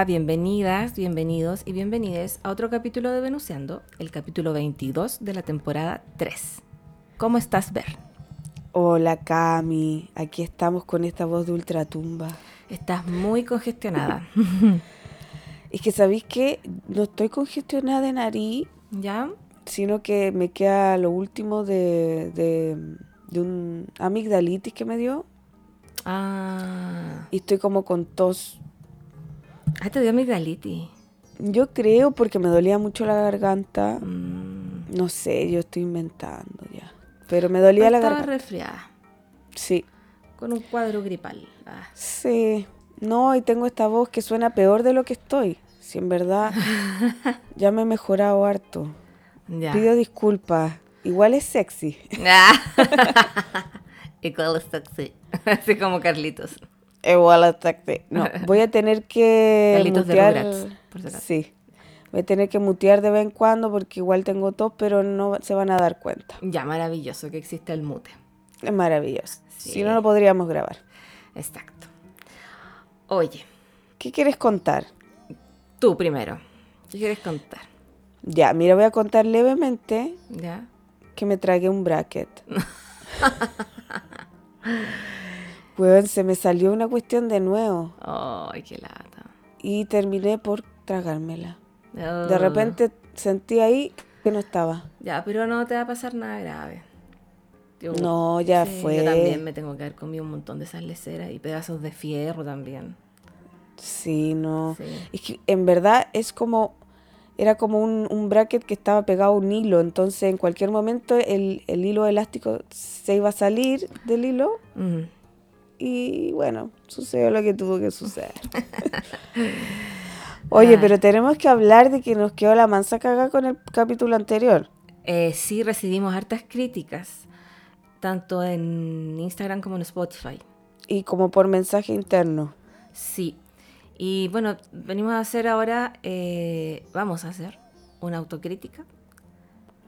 Hola, bienvenidas, bienvenidos y bienvenides a otro capítulo de Venuseando, el capítulo 22 de la temporada 3. ¿Cómo estás, Ver? Hola Cami, aquí estamos con esta voz de ultratumba. Estás muy congestionada. Es que sabéis que no estoy congestionada de nariz, ¿Ya? sino que me queda lo último de, de, de un amigdalitis que me dio Ah, y estoy como con tos. Ah te dio amigdalitis. Yo creo porque me dolía mucho la garganta. Mm. No sé, yo estoy inventando ya. Pero me dolía la Estaba garganta. resfriada, Sí, con un cuadro gripal. Ah. sí. No, y tengo esta voz que suena peor de lo que estoy. Si en verdad ya me he mejorado harto. Ya. Pido disculpas. Igual es sexy. Ah. Igual es sexy. Así como Carlitos. Igual sexy. No, voy a tener que Carlitos de mutear. Rugrats, por si sí. Voy a tener que mutear de vez en cuando porque igual tengo tos, pero no se van a dar cuenta. Ya, maravilloso que existe el mute. Es maravilloso. Sí. Si no, no podríamos grabar. Exacto. Oye, ¿Qué quieres contar? tú primero. ¿Qué quieres contar? Ya, mira, voy a contar levemente ¿Ya? que me tragué un bracket. Weón, se me salió una cuestión de nuevo Ay, qué lata. y terminé por tragármela. De repente sentí ahí que no estaba. Ya, pero no te va a pasar nada grave. Yo- No, ya sí, fue. Yo también me tengo que haber comido un montón de sal de cera y pedazos de fierro también. Sí, no. Sí. Es que en verdad es como, era como un, un bracket que estaba pegado a un hilo, entonces en cualquier momento el, el hilo elástico se iba a salir del hilo Mm. Y bueno, sucedió lo que tuvo que suceder. Oye, pero tenemos que hablar de que nos quedó la mansa caga con el capítulo anterior. Eh, sí recibimos hartas críticas, tanto en Instagram como en Spotify. Y como por mensaje interno. Sí. Y bueno, venimos a hacer ahora, eh, vamos a hacer una autocrítica.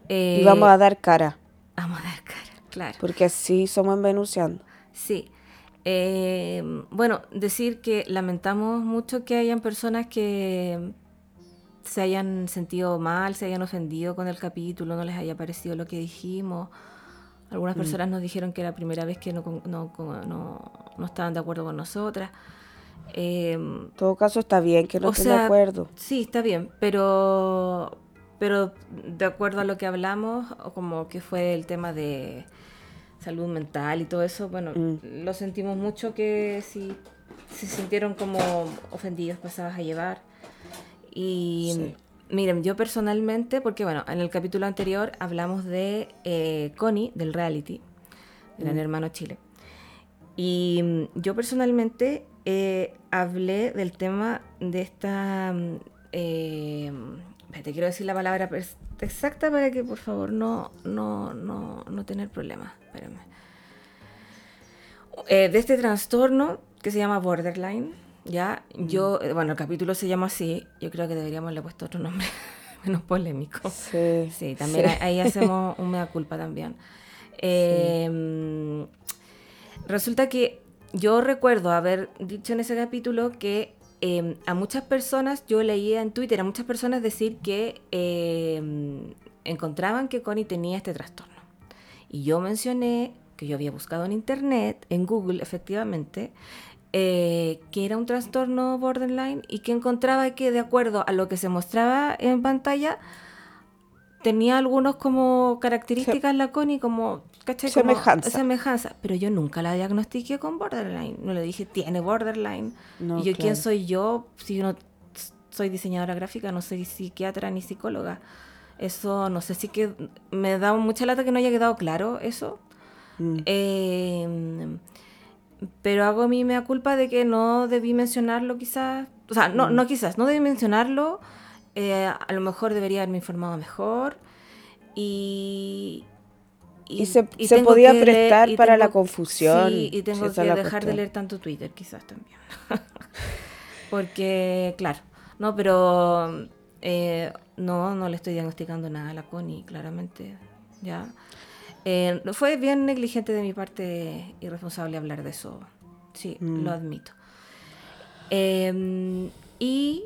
y Eh, vamos a dar cara, vamos a dar cara, claro. porque así somos en Venusiando. Sí. Eh, bueno, decir que lamentamos mucho que hayan personas que se hayan sentido mal, se hayan ofendido con el capítulo, no les haya parecido lo que dijimos. Algunas personas nos dijeron que era la primera vez que no, no, no- no estaban de acuerdo con nosotras. Eh, En todo caso está bien que no estén sea, de acuerdo. Sí, está bien, pero, pero de acuerdo a lo que hablamos, o como que fue el tema de salud mental y todo eso, bueno, Mm. lo sentimos mucho que si se sintieron como ofendidos, pasadas a llevar. Y Sí. miren, yo personalmente, porque bueno, en el capítulo anterior hablamos de eh, Connie, del reality, Gran Mm. Hermano Chile. Y mm, yo personalmente eh, hablé del tema de esta... mm, eh, te quiero decir la palabra exacta para que por favor no, no, no, no tener problemas. Espérame. Eh, de este trastorno que se llama borderline, ¿ya? Yo, eh, bueno, el capítulo se llama así, yo creo que deberíamos haberle puesto otro nombre menos polémico. Sí, Sí, también sí. ahí hacemos un mea culpa también. Eh, Resulta que yo recuerdo haber dicho en ese capítulo que eh, a muchas personas, yo leía en Twitter a muchas personas decir que eh, encontraban que Connie tenía este trastorno. Y yo mencioné que yo había buscado en internet, en Google efectivamente, eh, que era un trastorno borderline y que encontraba que de acuerdo a lo que se mostraba en pantalla, tenía algunos como características la Connie como, ¿cachai? Como Semejanza. semejanza. Pero yo nunca la diagnostiqué con borderline. No le dije, tiene borderline. No, y yo, ¿quién claro. soy yo? Si yo no soy diseñadora gráfica, no soy psiquiatra ni psicóloga. Eso, no sé si que me da mucha lata que no haya quedado claro eso. Mm. Eh, pero hago mi mea culpa de que no debí mencionarlo quizás. O sea, no, no quizás, no debí mencionarlo. Eh, a lo mejor debería haberme informado mejor. Y... Y se- y se podía leer- prestar para la confusión, Sí, y tengo si que dejar de leer tanto Twitter quizás también. Porque, claro, no, pero eh, no, no le estoy diagnosticando nada a la Connie, claramente, ya. Eh, fue bien negligente de mi parte, irresponsable hablar de eso, sí, Mm. lo admito. Eh, y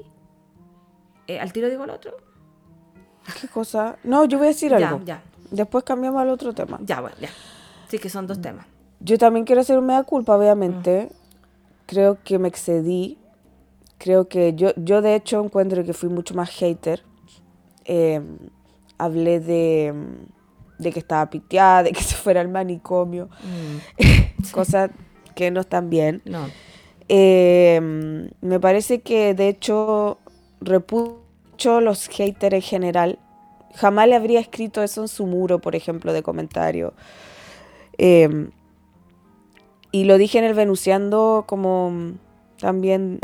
eh, al tiro digo el otro. ¿Qué cosa? No, yo voy a decir Ya, algo. ya, Después cambiamos al otro tema. ya, bueno, ya. Sí que son dos temas. Yo también quiero hacer un mea culpa, obviamente. Creo que me excedí. Creo que yo, yo de hecho encuentro que fui mucho más hater. Eh, hablé de, de que estaba piteada, de que se fuera al manicomio, Mm, cosas que no están bien. no, Eh, me parece que de hecho repucho los haters en general. Jamás le habría escrito eso en su muro, por ejemplo, de comentario. Eh, y lo dije en el Venuciando como también...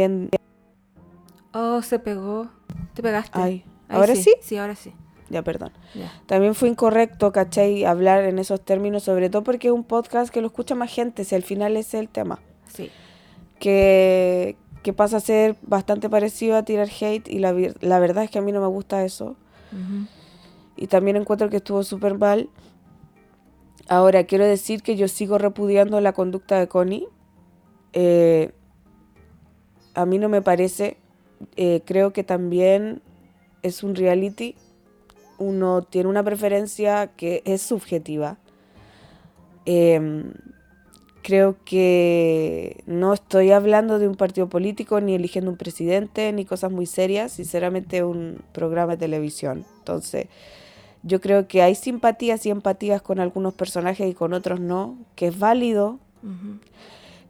Oh, se pegó. ¿Te pegaste? Ay, ¿ahora sí? Sí, ahora sí. Ya, perdón. Ya. También fue incorrecto, ¿cachai? Hablar en esos términos, sobre todo porque es un podcast que lo escucha más gente, si al final ese es el tema. Sí. que, que pasa a ser bastante parecido a tirar hate y la, la verdad es que a mí no me gusta eso. Y también encuentro que estuvo súper mal. Ahora, quiero decir que yo sigo repudiando la conducta de Connie. Eh, a mí no me parece. Eh, creo que también es un reality. Uno tiene una preferencia que es subjetiva. Em, creo que no estoy hablando de un partido político, ni eligiendo un presidente, ni cosas muy serias. Sinceramente, un programa de televisión. Entonces, yo creo que hay simpatías y empatías con algunos personajes y con otros no, que es válido.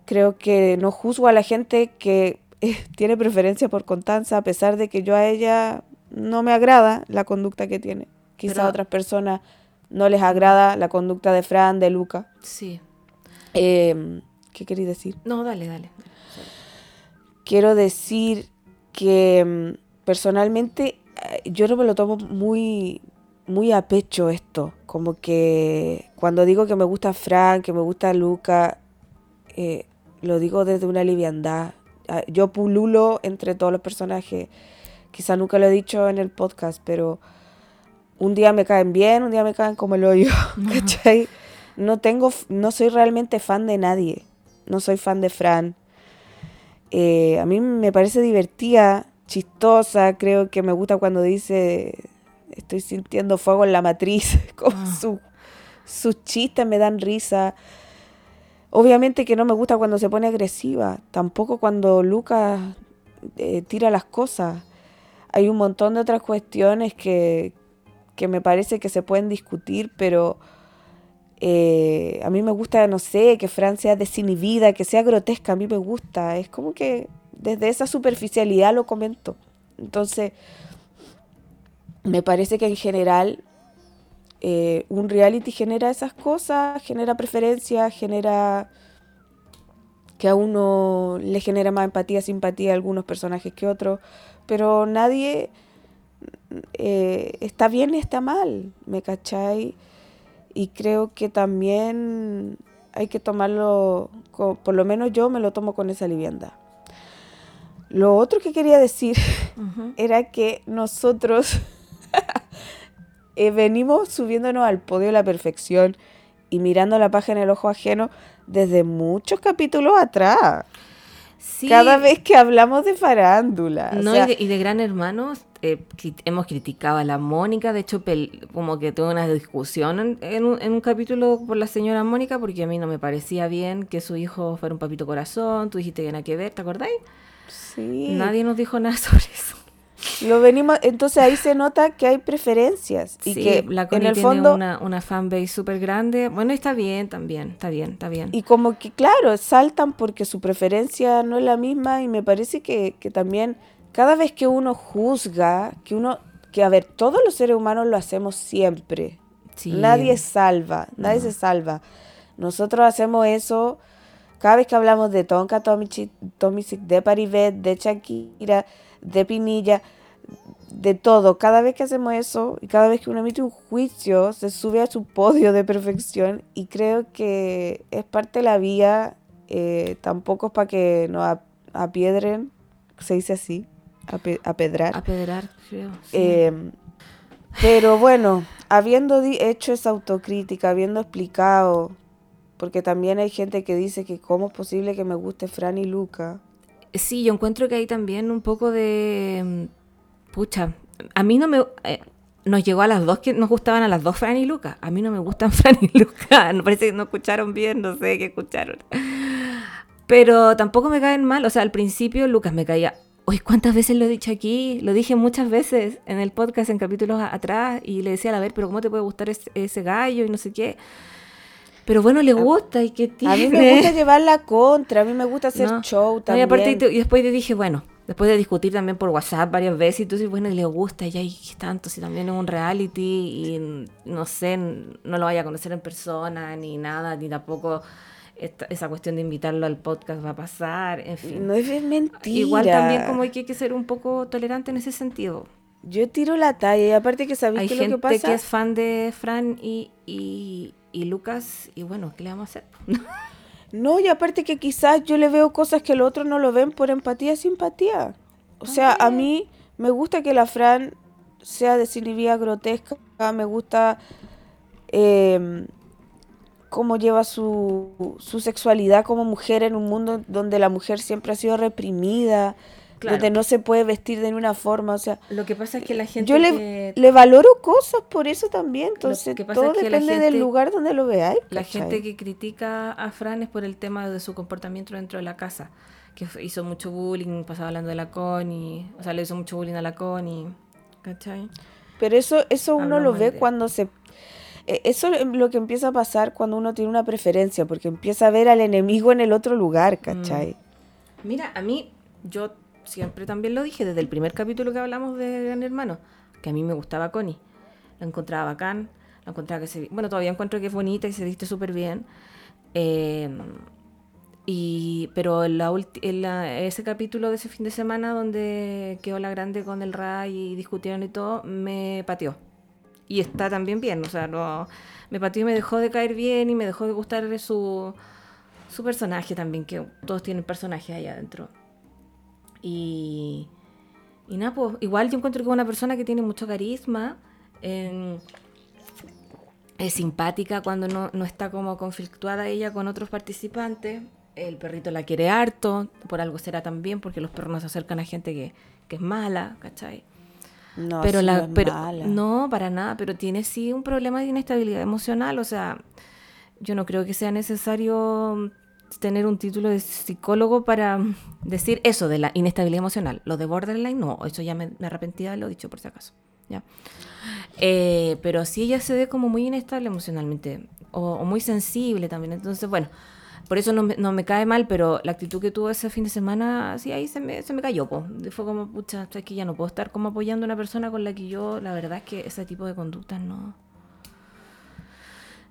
Creo que no juzgo a la gente que eh, tiene preferencia por Constanza, a pesar de que yo a ella no me agrada la conducta que tiene. Quizá Pero- a otras personas no les agrada la conducta de Fran, de Luca. Sí. Eh, ¿Qué queréis decir? No, dale, dale. Quiero decir que mm, personalmente eh, yo no me lo tomo muy, muy a pecho esto. Como que cuando digo que me gusta Fran, que me gusta Luca, eh, lo digo desde una liviandad. Ah, Yo pululo entre todos los personajes. Quizá nunca lo he dicho en el podcast, pero un día me caen bien, un día me caen como el hoyo. ¿Cachai? No tengo, no soy realmente fan de nadie. No soy fan de Fran. Eh, a mí me parece divertida, chistosa. Creo que me gusta cuando dice estoy sintiendo fuego en la matriz. Como Ah. su- sus chistes me dan risa. Obviamente que no me gusta cuando se pone agresiva. Tampoco cuando Lucas eh, tira las cosas. Hay un montón de otras cuestiones que, que me parece que se pueden discutir, pero eh, a mí me gusta, no sé, que Fran sea desinhibida, que sea grotesca, a mí me gusta. Es como que desde esa superficialidad lo comento. Entonces, me parece que en general eh, un reality genera esas cosas, genera preferencias, genera que a uno le genera más empatía, simpatía a algunos personajes que otros, pero nadie eh, está bien ni está mal, ¿me cachai? Y creo que también hay que tomarlo, por lo menos yo me lo tomo con esa liviandad. Lo otro que quería decir era que nosotros eh, venimos subiéndonos al podio de la perfección y mirando la paja en el ojo ajeno desde muchos capítulos atrás. Sí. Cada vez que hablamos de farándula. o No, sea, y, de, y de Gran Hermano eh, hemos criticado a la Mónica. De hecho, como que tuve una discusión en, en un, en un capítulo por la señora Mónica porque a mí no me parecía bien que su hijo fuera un papito corazón. Tú dijiste que nada que ver, ¿te acordáis? sí, Nadie nos dijo nada sobre eso. lo venimos, entonces ahí se nota que hay preferencias y sí, que la en el tiene fondo una, una fanbase súper grande. Bueno, está bien también, está bien, está bien. Y como que, claro, saltan porque su preferencia no es la misma y me parece que, que también cada vez que uno juzga, que uno, que a ver, todos los seres humanos lo hacemos siempre. Sí. Nadie salva, nadie se salva. Nosotros hacemos eso cada vez que hablamos de Tonka Tomisic, de Paribet, de Shakira, de Pinilla, de todo. Cada vez que hacemos eso y cada vez que uno emite un juicio, se sube a su podio de perfección y creo que es parte de la vía, eh, tampoco es para que nos apiedren, se dice así, apedrar. Apedrar, creo. Em, pero bueno, habiendo hecho esa autocrítica, habiendo explicado, porque también hay gente que dice que cómo es posible que me guste Fran y Luca. Sí, yo encuentro que hay también un poco de... Mm, pucha, a mí no me... Eh, nos llegó a las dos que nos gustaban a las dos Fran y Luca. A mí no me gustan Fran y Luca. No parece que no escucharon bien, no sé qué escucharon. Pero tampoco me caen mal. O sea, al principio Lucas me caía Uy, ¿cuántas veces lo he dicho aquí? Lo dije muchas veces en el podcast, en capítulos atrás, y le decía a la ver, pero ¿cómo te puede gustar ese, gallo y no sé qué? Pero bueno, le gusta y qué tiene. A mí me gusta llevar la contra, a mí me gusta hacer show también. Y, aparte, y después dije, bueno, después de discutir también por WhatsApp varias veces, y tú dices, bueno, le gusta, y hay tanto, si también es un reality, y no sé, no lo vaya a conocer en persona, ni nada, ni tampoco esa cuestión de invitarlo al podcast va a pasar, en fin. No es mentira. Igual también como hay que, ser un poco tolerante en ese sentido. Yo tiro la talla y aparte que sabéis que lo que pasa... que es fan de Fran y, y, Lucas y bueno, ¿qué le vamos a hacer? no, y aparte que quizás yo le veo cosas que el otro no lo ven por empatía, simpatía. O sea, a mí me gusta que la Fran sea desinhibida, grotesca, me gusta... Eh, cómo lleva su, su, sexualidad como mujer en un mundo donde la mujer siempre ha sido reprimida, donde no se puede vestir de ninguna forma, o sea... Lo que pasa es que la gente... Yo le, le valoro cosas por eso también, entonces todo depende del lugar donde lo veáis. La gente que critica a Fran es por el tema de su comportamiento dentro de la casa, que hizo mucho bullying, pasaba hablando de la Connie, o sea, le hizo mucho bullying a la Connie, ¿cachai? Pero eso, eso uno lo ve cuando se eso es lo que empieza a pasar cuando uno tiene una preferencia, porque empieza a ver al enemigo en el otro lugar, ¿cachai? Mm. Mira, a mí, yo siempre también lo dije desde el primer capítulo que hablamos de Gran Hermano, que a mí me gustaba Connie. La encontraba bacán, la encontraba que se... Bueno, todavía encuentro que es bonita y se viste súper bien. Em, y, pero en, la, ese capítulo de ese fin de semana donde quedó la grande con el Ray y discutieron y todo, me pateó y está también bien, o sea, no, me pateó y me dejó de caer bien y me dejó de gustar su, su personaje también, que todos tienen personajes ahí adentro. Y, y nada, pues igual yo encuentro que es una persona que tiene mucho carisma, es simpática cuando no, no está como conflictuada ella con otros participantes. El perrito la quiere harto, por algo será también, porque los perros no se acercan a gente que, que es mala, ¿cachai? No, pero la, pero no para nada, pero tiene sí un problema de inestabilidad emocional, o sea, yo no creo que sea necesario tener un título de psicólogo para decir eso de la inestabilidad emocional. Lo de borderline, no, eso ya me, me arrepentí de lo dicho por si acaso. ¿ya? Eh, pero sí ella se ve como muy inestable emocionalmente o muy sensible también. Entonces, bueno, por eso no me, no me cae mal, pero la actitud que tuvo ese fin de semana, sí, ahí se me, se me cayó. Po. Fue como, pucha, es que ya no puedo estar como apoyando a una persona con la que yo, la verdad es que ese tipo de conductas no...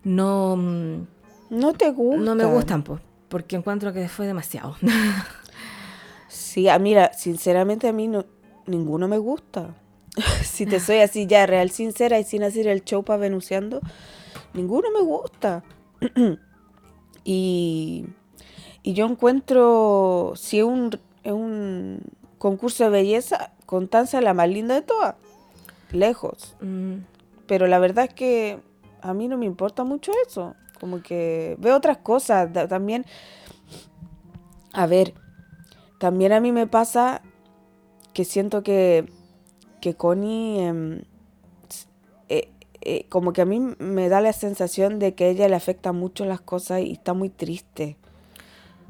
No... Mm, no te gustan. No me gustan, pues, porque encuentro que fue demasiado. sí, a, mira, sinceramente a mí no, ninguno me gusta. si te soy así ya real sincera y sin hacer el show para venuseando, ninguno me gusta. Y, yo encuentro, si es un, un concurso de belleza, Constanza es la más linda de todas, lejos. Mm. Pero la verdad es que a mí no me importa mucho eso. Como que veo otras cosas. También, a ver, también a mí me pasa que siento que, que Connie em, eh, como que a mí me da la sensación de que a ella le afecta mucho las cosas y está muy triste.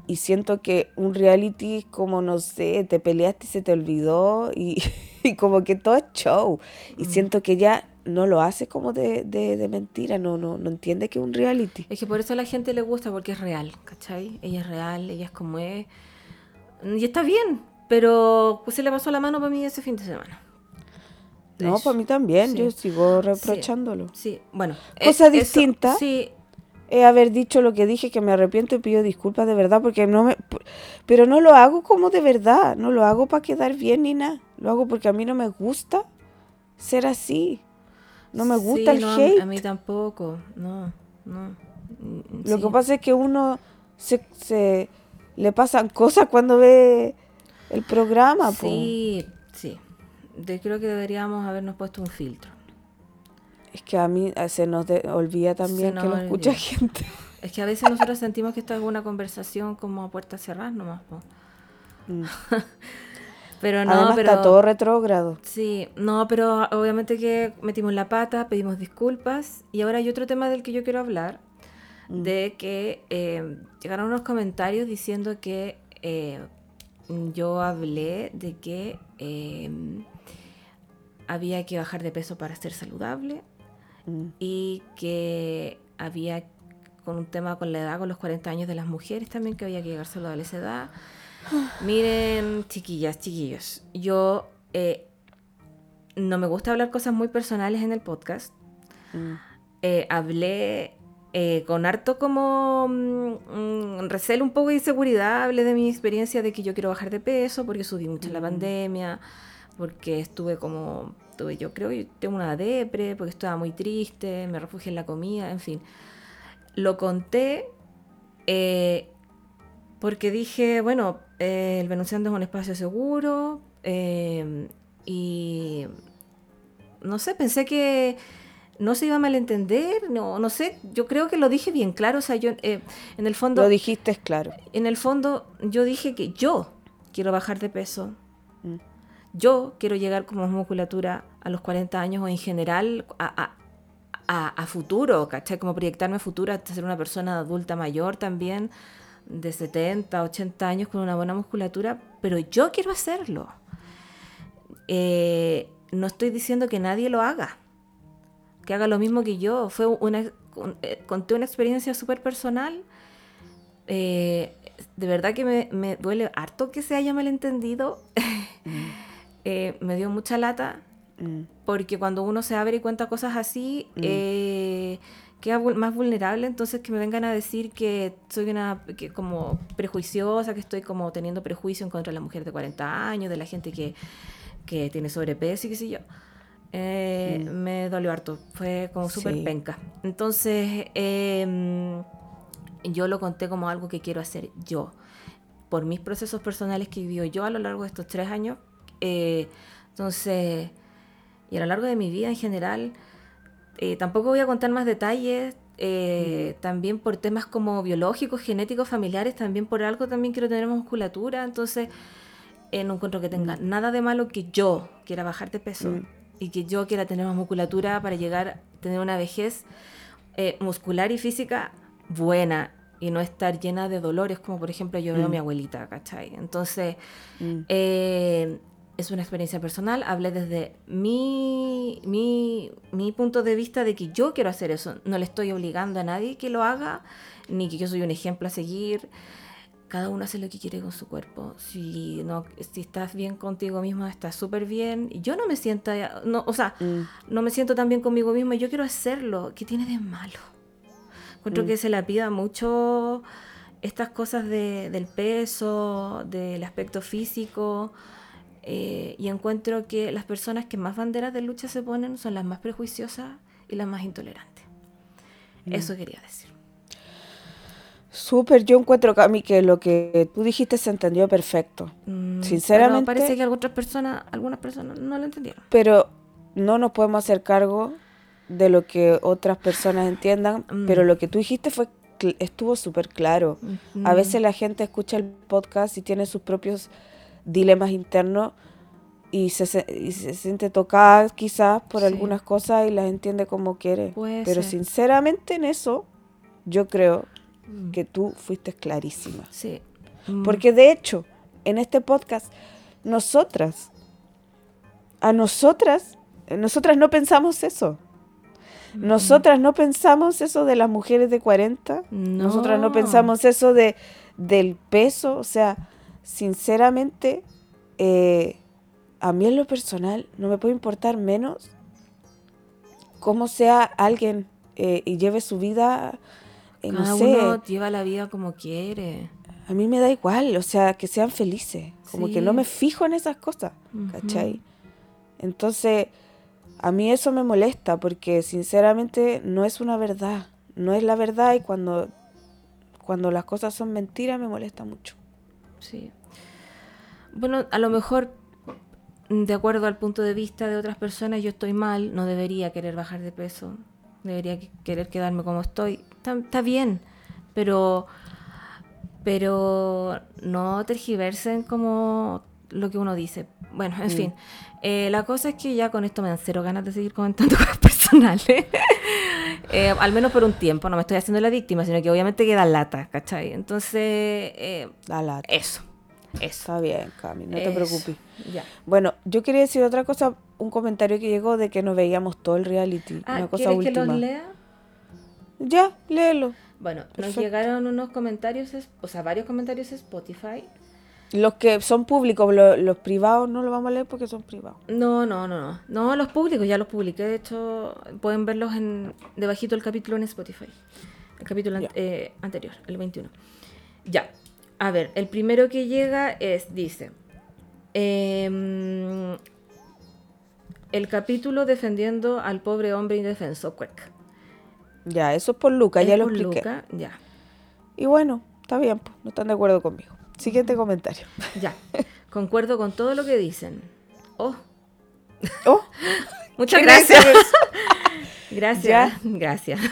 Y siento que un reality es como, no sé, te peleaste y se te olvidó y, como que todo es show. Y mm. siento que ella no lo hace como de, de, mentira, no, no, no entiende que es un reality. Es que por eso a la gente le gusta, porque es real, ¿cachai? Ella es real, ella es como es. Y está bien, pero pues se le pasó la mano para mí ese fin de semana. No, para mí también, yo sigo reprochándolo. Sí, bueno. Cosa distinta. sí. es haber dicho lo que dije, que me arrepiento y pido disculpas de verdad, porque no me... Pero no lo hago como de verdad, no lo hago para quedar bien ni nada, lo hago porque a mí no me gusta ser así, no me gusta el hate. A mí tampoco, no, no. Mm, lo que pasa es que uno se, se le pasan cosas cuando ve el programa. Sí, sí. Creo que deberíamos habernos puesto un filtro. Es que a mí eh, se nos olvida también que lo escucha gente. Es que a veces nosotros sentimos que esto es una conversación como a puertas cerradas nomás. Mm. pero no, pero, está todo retrógrado. Sí, no, pero obviamente que metimos la pata, pedimos disculpas. Y ahora hay otro tema del que yo quiero hablar. Mm. De que eh, llegaron unos comentarios diciendo que eh, yo hablé de que había que bajar de peso para ser saludable Mm. y que había con un tema con la edad, con los 40 años de las mujeres también, que había que llegar solo a esa edad. Miren, chiquillas, chiquillos, yo eh, no me gusta hablar cosas muy personales en el podcast. Mm. Eh, hablé eh, con harto como mm, recelo, un poco de inseguridad, hablé de mi experiencia de que yo quiero bajar de peso porque subí mucho en la pandemia, porque estuve como yo creo que tengo una depre porque estaba muy triste, me refugié en la comida, en fin. Lo conté eh, porque dije, bueno, eh, el Venunciando es un espacio seguro eh, y no sé, pensé que no se iba a malentender, no, no sé, yo creo que lo dije bien claro, o sea, yo en el fondo... Lo dijiste claro. En el fondo yo dije que yo quiero bajar de peso. Yo quiero llegar con más musculatura a los 40 años o en general a, futuro, ¿cachai? Como proyectarme a futuro, a ser una persona adulta mayor también, de 70, 80 años con una buena musculatura, pero yo quiero hacerlo. Eh, no estoy diciendo que nadie lo haga, que haga lo mismo que yo. Fue una, eh, conté una experiencia súper personal. Eh, de verdad que me, duele harto que se haya malentendido. Me dio mucha lata Mm. Porque cuando uno se abre y cuenta cosas así, mm. eh, queda más vulnerable. Entonces que me vengan a decir que soy una que como prejuiciosa, que estoy como teniendo prejuicio en contra de la mujer de 40 años, de la gente que, que tiene sobrepeso y qué sé yo. Eh, mm. Me dolió harto. Fue como súper penca. Entonces, em, yo lo conté como algo que quiero hacer yo. Por mis procesos personales que vivido yo a lo largo de estos tres años. Eh, entonces, y a lo largo de mi vida en general. Eh, tampoco voy a contar más detalles, eh, también por temas como biológicos, genéticos, familiares, también por algo también quiero tener musculatura, entonces eh, no encuentro que tenga mm. nada de malo que yo quiera bajar de peso mm. y que yo quiera tener más musculatura para llegar a tener una vejez muscular y física buena y no estar llena de dolores como por ejemplo yo veo a mi mm. abuelita, ¿cachai? Entonces, es una experiencia personal, hablé desde mi, mi, punto de vista de que yo quiero hacer eso. No le estoy obligando a nadie que lo haga, ni que yo soy un ejemplo a seguir. Cada uno hace lo que quiere con su cuerpo. Si, no, si estás bien contigo mismo, estás súper bien. Yo no me siento, no, o sea, mm. no me siento tan bien conmigo mismo. Yo quiero hacerlo. ¿Qué tiene de malo? Encuentro mm. que se la pida mucho estas cosas de, del peso, del aspecto físico eh, y encuentro que las personas que más banderas de lucha se ponen son las más prejuiciosas y las más intolerantes. Mm. Eso quería decir. Súper, yo encuentro, Cami, que lo que tú dijiste se entendió perfecto. Mm, Sinceramente. parece que algunas personas, algunas personas no lo entendieron. Pero no nos podemos hacer cargo de lo que otras personas entiendan, mm. pero lo que tú dijiste fue estuvo súper claro. A veces la gente escucha el podcast y tiene sus propios dilemas internos y se, se siente tocada quizás por algunas cosas y las entiende como quiere. Pero sinceramente en eso yo creo mm. que tú fuiste clarísima. Sí. Mm. Porque de hecho, en este podcast, nosotras, a nosotras, nosotras no pensamos eso. Mm. Nosotras no pensamos eso de las mujeres de 40. Nosotras no pensamos eso de, del peso. O sea, sinceramente, eh, a mí en lo personal no me puede importar menos cómo sea alguien eh, y lleve su vida eh, no Cada sé, uno lleva la vida como quiere. a mí me da igual, o sea, que sean felices. Como que no me fijo en esas cosas. Entonces, a mí eso me molesta porque sinceramente no es una verdad. No es la verdad y cuando, cuando las cosas son mentiras me molesta mucho. Sí. Bueno, a lo mejor, de acuerdo al punto de vista de otras personas, yo estoy mal, no debería querer bajar de peso, debería que- querer quedarme como estoy. Está, está bien, pero, pero no tergiversen como lo que uno dice. Bueno, en Mm. fin. Eh, la cosa es que ya con esto me dan cero ganas de seguir comentando cosas personales. Eh, al menos por un tiempo, no me estoy haciendo la víctima, sino que obviamente queda lata, ¿cachai? Entonces, eh, La lata. eso. Eso. Está bien, Cami, no te preocupes. Ya. Bueno, yo quería decir otra cosa, un comentario que llegó de que nos veíamos todo el reality. Ah, una cosa ¿quieres que última. los lea? Ya, léelo. Bueno, nos llegaron unos comentarios, o sea, varios comentarios en Spotify. Los que son públicos, lo- los privados no los vamos a leer porque son privados. No, no, no, no. No, los públicos, ya los publiqué. De hecho, pueden verlos en debajito el capítulo en Spotify. El capítulo an- eh, anterior, el 21. Ya. A ver, el primero que llega es, dice, em, el capítulo defendiendo al pobre hombre indefenso, cuec. Ya, eso es por Luca, ya Es lo por expliqué. Luca, ya. Y bueno, está bien, pues, no están de acuerdo conmigo. Siguiente comentario. Ya, concuerdo con todo lo que dicen. Oh, Oh, muchas ¿qué gracias. Gracias, gracias.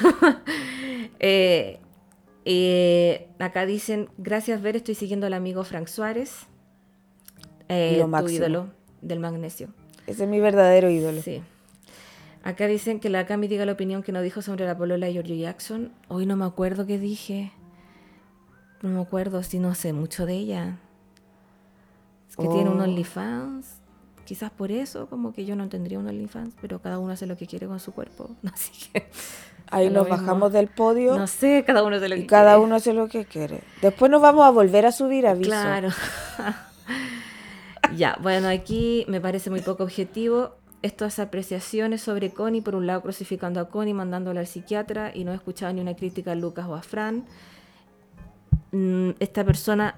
Eh, eh, acá dicen, gracias Ver, estoy siguiendo al amigo Frank Suárez, eh, Lo tu máximo. ídolo del magnesio. Ese es mi verdadero ídolo. Sí. Acá dicen que la Cami diga la opinión que nos dijo sobre la polola de Giorgio Jackson. Hoy no me acuerdo qué dije. No me acuerdo, si no sé mucho de ella. Es que tiene un Oh. OnlyFans. Quizás por eso, como que yo no tendría un OnlyFans, pero cada uno hace lo que quiere con su cuerpo. Así que. Ahí nos mismo. bajamos del podio No sé, cada uno hace lo que y cada uno hace lo que quiere. Después nos vamos a volver a subir aviso. Claro. ya, bueno, aquí me parece muy poco objetivo. Estas apreciaciones sobre Connie, por un lado crucificando a Connie, mandándola al psiquiatra y no he escuchado ni una crítica a Lucas o a Fran. Mm, Esta persona,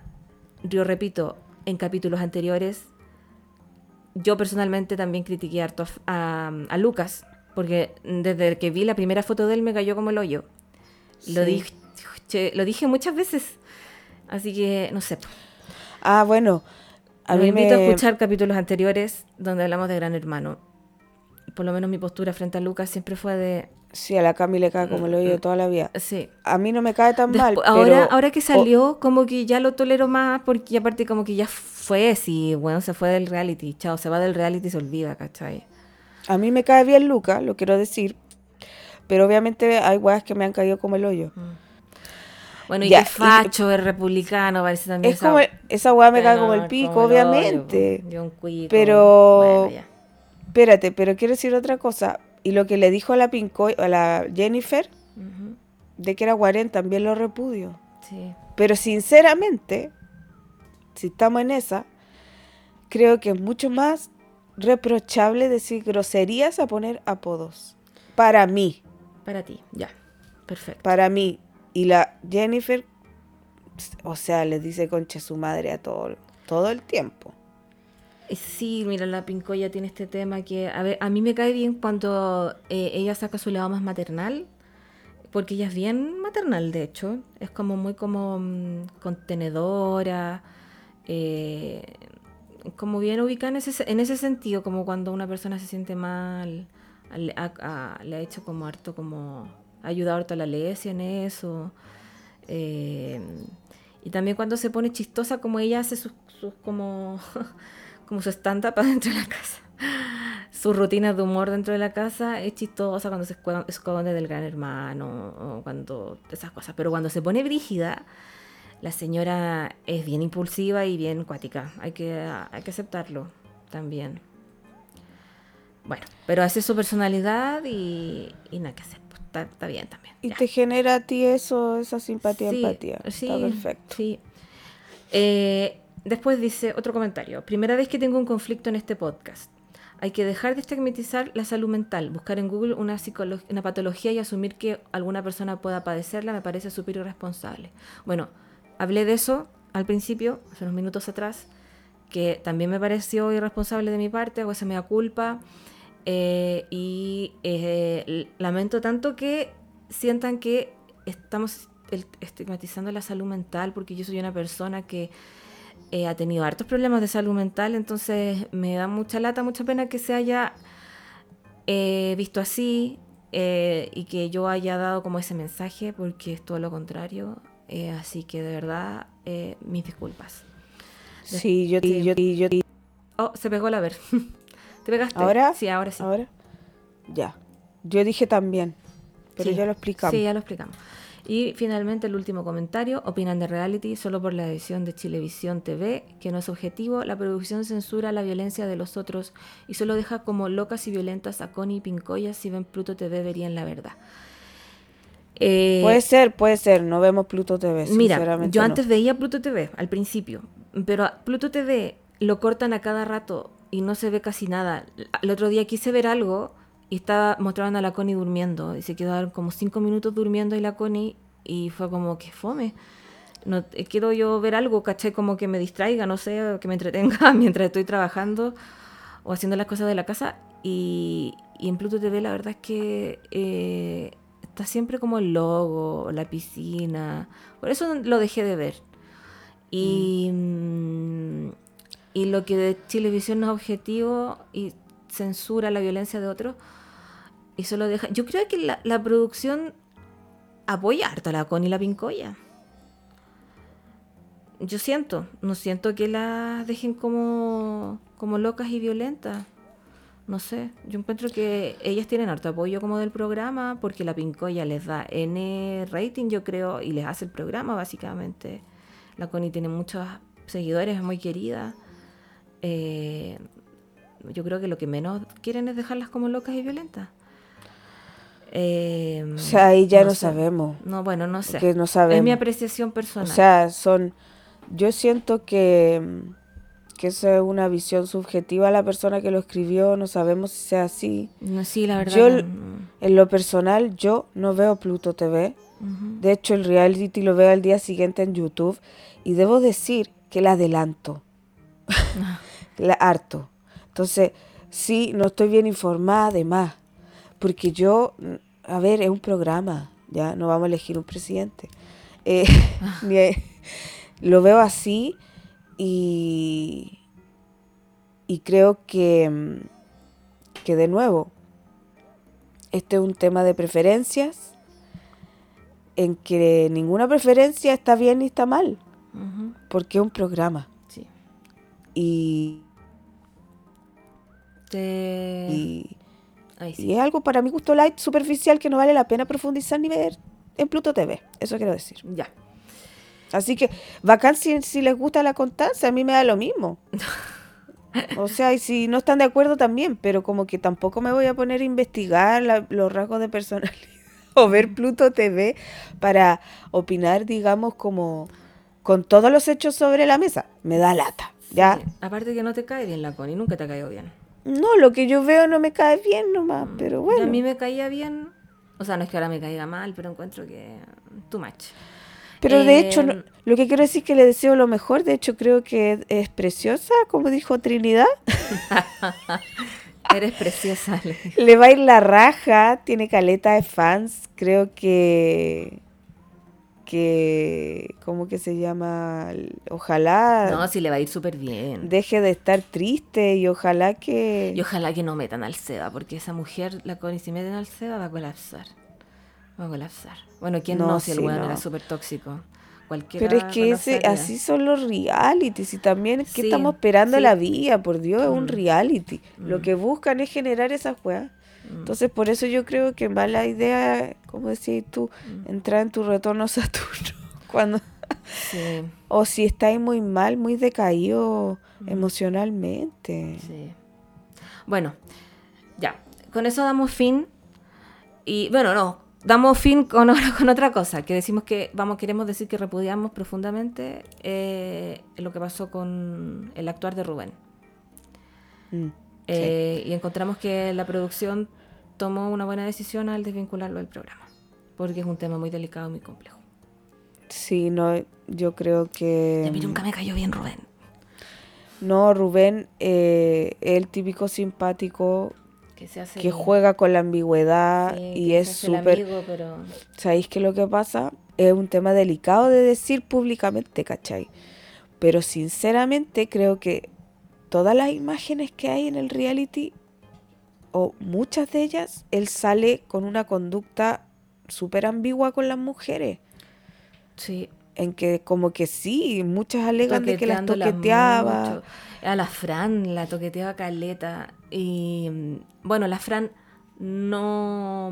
yo repito, en capítulos anteriores, yo personalmente también critiqué harto a, a- a Lucas, porque desde que vi la primera foto de él me cayó como el hoyo. Lo, dije, lo dije muchas veces, así que no sé. Ah, bueno. A A mí invito me... a escuchar capítulos anteriores donde hablamos de Gran Hermano. Por lo menos mi postura frente a Lucas siempre fue de... Sí, a la Cami le cae como el hoyo de toda la vida. Sí. A mí no me cae tan mal, Despu- ahora, pero... ahora que salió, como que ya lo tolero más, porque aparte como que ya fue, si bueno, se fue del reality, chao, se va del reality y se olvida, ¿cachai? A mí me cae bien Luca, lo quiero decir. Pero obviamente hay weas que me han caído como el hoyo. Bueno, y Ya, que facho, es republicano, parece también. Es como... Esa wea me cae como el pico, obviamente. y un cuico, Pero- bueno. Espérate, pero quiero decir otra cosa. Y lo que le dijo a la Pinco, a la Jennifer, de que era Guarén, también lo repudio. Sí. Pero sinceramente, si estamos en esa, creo que es mucho más reprochable decir groserías a poner apodos. Para mí, Para ti, ya. Perfecto. para mí. Y la Jennifer, o sea, le dice concha su madre a todo, todo el tiempo. Eh, Sí, mira, la Pincoya tiene este tema que a, ver, a mí me cae bien cuando eh, ella saca su lado más maternal, porque ella es bien maternal, de hecho. Es como muy como mm, contenedora, eh, como bien ubicada en ese, en ese sentido, como cuando una persona se siente mal, le ha hecho como harto, como ha ayudado harto a la Alesia en eso. eh, y también cuando se pone chistosa, como ella hace sus, sus como, como su stand-up dentro de la casa. Sus rutinas de humor dentro de la casa es chistosa cuando se esconde del gran hermano o cuando esas cosas. Pero cuando se pone brígida, la señora es bien impulsiva y bien cuática. Hay que, hay que aceptarlo también. Bueno, pero hace su personalidad y, y nada que hacer. pues, está, está bien también. Y ya. te genera a ti eso, esa simpatía, Sí, empatía. Sí, Está perfecto. Sí. Eh, después dice otro comentario. Primera vez que tengo un conflicto en este podcast. Hay que dejar de estigmatizar la salud mental. Buscar en Google una, patología y asumir que alguna persona pueda padecerla me parece súper irresponsable. Bueno, hablé de eso al principio, hace unos minutos atrás, que también me pareció irresponsable de mi parte, o esa me da culpa. Eh, y eh, lamento tanto que sientan que estamos estigmatizando la salud mental porque yo soy una persona que eh, ha tenido hartos problemas de salud mental, entonces me da mucha lata, mucha pena que se haya visto así y que yo haya dado como ese mensaje porque es todo lo contrario. así que de verdad, mis disculpas. Sí, yo, yo, yo, Oh, se pegó la ver. ¿Te pegaste? ¿Ahora? Sí, ahora sí. ¿Ahora? Ya. Yo dije también, pero ya lo explicamos. Sí, ya lo explicamos. Y finalmente el último comentario, opinan de reality solo por la edición de Chilevisión TV, que no es objetivo, la producción censura la violencia de los otros y solo deja como locas y violentas a Connie y Pincoya, si ven Pluto TV verían la verdad. Eh, puede ser, puede ser, no vemos Pluto TV. Mira, yo antes veía Pluto TV al principio, pero Pluto TV lo cortan a cada rato y no se ve casi nada. El otro día quise ver algo y estaba mostrando a la Connie durmiendo y se quedaron como cinco minutos durmiendo y la Connie y fue como que fome. No, eh, quiero yo ver algo, caché, como que me distraiga, no sé, que me entretenga mientras estoy trabajando o haciendo las cosas de la casa. Y, en Pluto TV la verdad es que eh, está siempre como el logo, la piscina. Por eso lo dejé de ver. Y, mm. Mm, y lo que de Chilevisión no es objetivo y censura la violencia de otros y solo deja. Yo creo que la, la producción apoya harto a la Connie la Pincoya. Yo siento, no siento que las dejen como, como locas y violentas. No sé, yo encuentro que ellas tienen harto apoyo como del programa porque la Pincoya les da N rating, yo creo, y les hace el programa básicamente. La Connie tiene muchos seguidores, es muy querida. Eh, yo creo que lo que menos quieren es dejarlas como locas y violentas. Eh, o sea, ahí ya no, sabemos. No, bueno, no sé. no sabemos. Es mi apreciación personal. O sea, son. Yo siento que, que esa es una visión subjetiva la persona que lo escribió. No sabemos si sea así. No, sí, la verdad. Yo, en lo personal, yo no veo Pluto TV. De hecho, el reality lo veo al día siguiente en YouTube. Y debo decir que la adelanto. la harto. Entonces, sí, no estoy bien informada además, porque yo, a ver, es un programa, ya no vamos a elegir un presidente. Eh, lo veo así y, y creo que, que de nuevo, este es un tema de preferencias en que ninguna preferencia está bien ni está mal, porque es un programa. Y, y, es algo para mi gusto light, superficial, que no vale la pena profundizar ni ver en Pluto TV. Eso quiero decir. Ya. Así que, bacán si, les gusta la constancia, a mí me da lo mismo. o sea, y si no están de acuerdo también, pero como que tampoco me voy a poner a investigar los rasgos de personalidad o ver Pluto TV para opinar, digamos, como con todos los hechos sobre la mesa. Me da lata. ¿ya? Aparte que no te cae bien la Connie, nunca te ha caído bien. No, lo que yo veo no me cae bien nomás, mm. pero bueno. a mí me caía bien, o sea, no es que ahora me caiga mal, pero encuentro que too much. Pero de hecho, em, lo que quiero decir es que le deseo lo mejor, de hecho creo que es preciosa, como dijo Trinidad. Eres preciosa. Le va a ir la raja, tiene caleta de fans, creo que que, ¿cómo que se llama? Ojalá... No, si le va a ir súper bien. Deje de estar triste y ojalá que... Y ojalá que no metan al SEBA, porque esa mujer, la Connie, si meten al SEBA va a colapsar. Va a colapsar. Bueno, ¿quién no, si el weón era súper tóxico? Cualquiera Pero es que ese, así son los realities y también ¿qué estamos esperando la vida? Por Dios, es un mm. reality. Lo mm. que buscan es generar esas weas. Mm. Entonces, por eso yo creo que mala idea, como decías tú, mm. entrar en tu retorno Saturno. Cuando. o si estáis muy mal, muy decaído mm. emocionalmente. Sí. Bueno, ya. Con eso damos fin. Y bueno, no, damos fin con, con otra cosa, que decimos que, vamos, queremos decir que repudiamos profundamente eh, lo que pasó con el actuar de Rubén. Eh, y encontramos que la producción tomó una buena decisión al desvincularlo del programa, porque es un tema muy delicado y muy complejo. Sí, no, yo creo que... Y a mí nunca me cayó bien Rubén. No, Rubén, eh, el típico simpático Que, se hace que juega con la ambigüedad sí, y que es súper... pero ¿Sabéis qué es lo que pasa? Es un tema delicado de decir públicamente, ¿cachai? Pero sinceramente creo que todas las imágenes que hay en el reality, o muchas de ellas, él sale con una conducta súper ambigua con las mujeres. sí, En que como que sí, muchas alegan de que las toqueteaba. mucho. A la Fran la toqueteaba caleta. Y mm, bueno, la Fran no,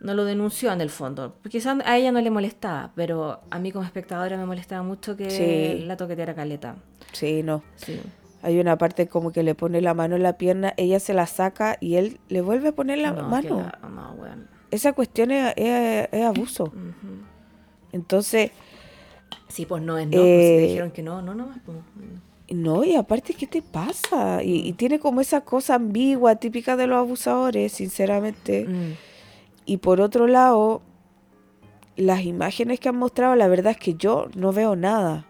no lo denunció en el fondo. Quizás a ella no le molestaba, pero a mí como espectadora me molestaba mucho que Sí. la toqueteara caleta. Sí, no. Sí. Hay una parte como que le pone la mano en la pierna, ella se la saca y él le vuelve a poner la No, mano. la- no, weón. Esa cuestión es, es- es abuso. Entonces, Sí, pues no es no. pues, si Eh, dijeron que no, no, no. pues. no, y aparte, ¿qué te pasa? Y, y tiene como esa cosa ambigua, típica de los abusadores, sinceramente. Mm. Y por otro lado, las imágenes que han mostrado, la verdad es que yo no veo nada.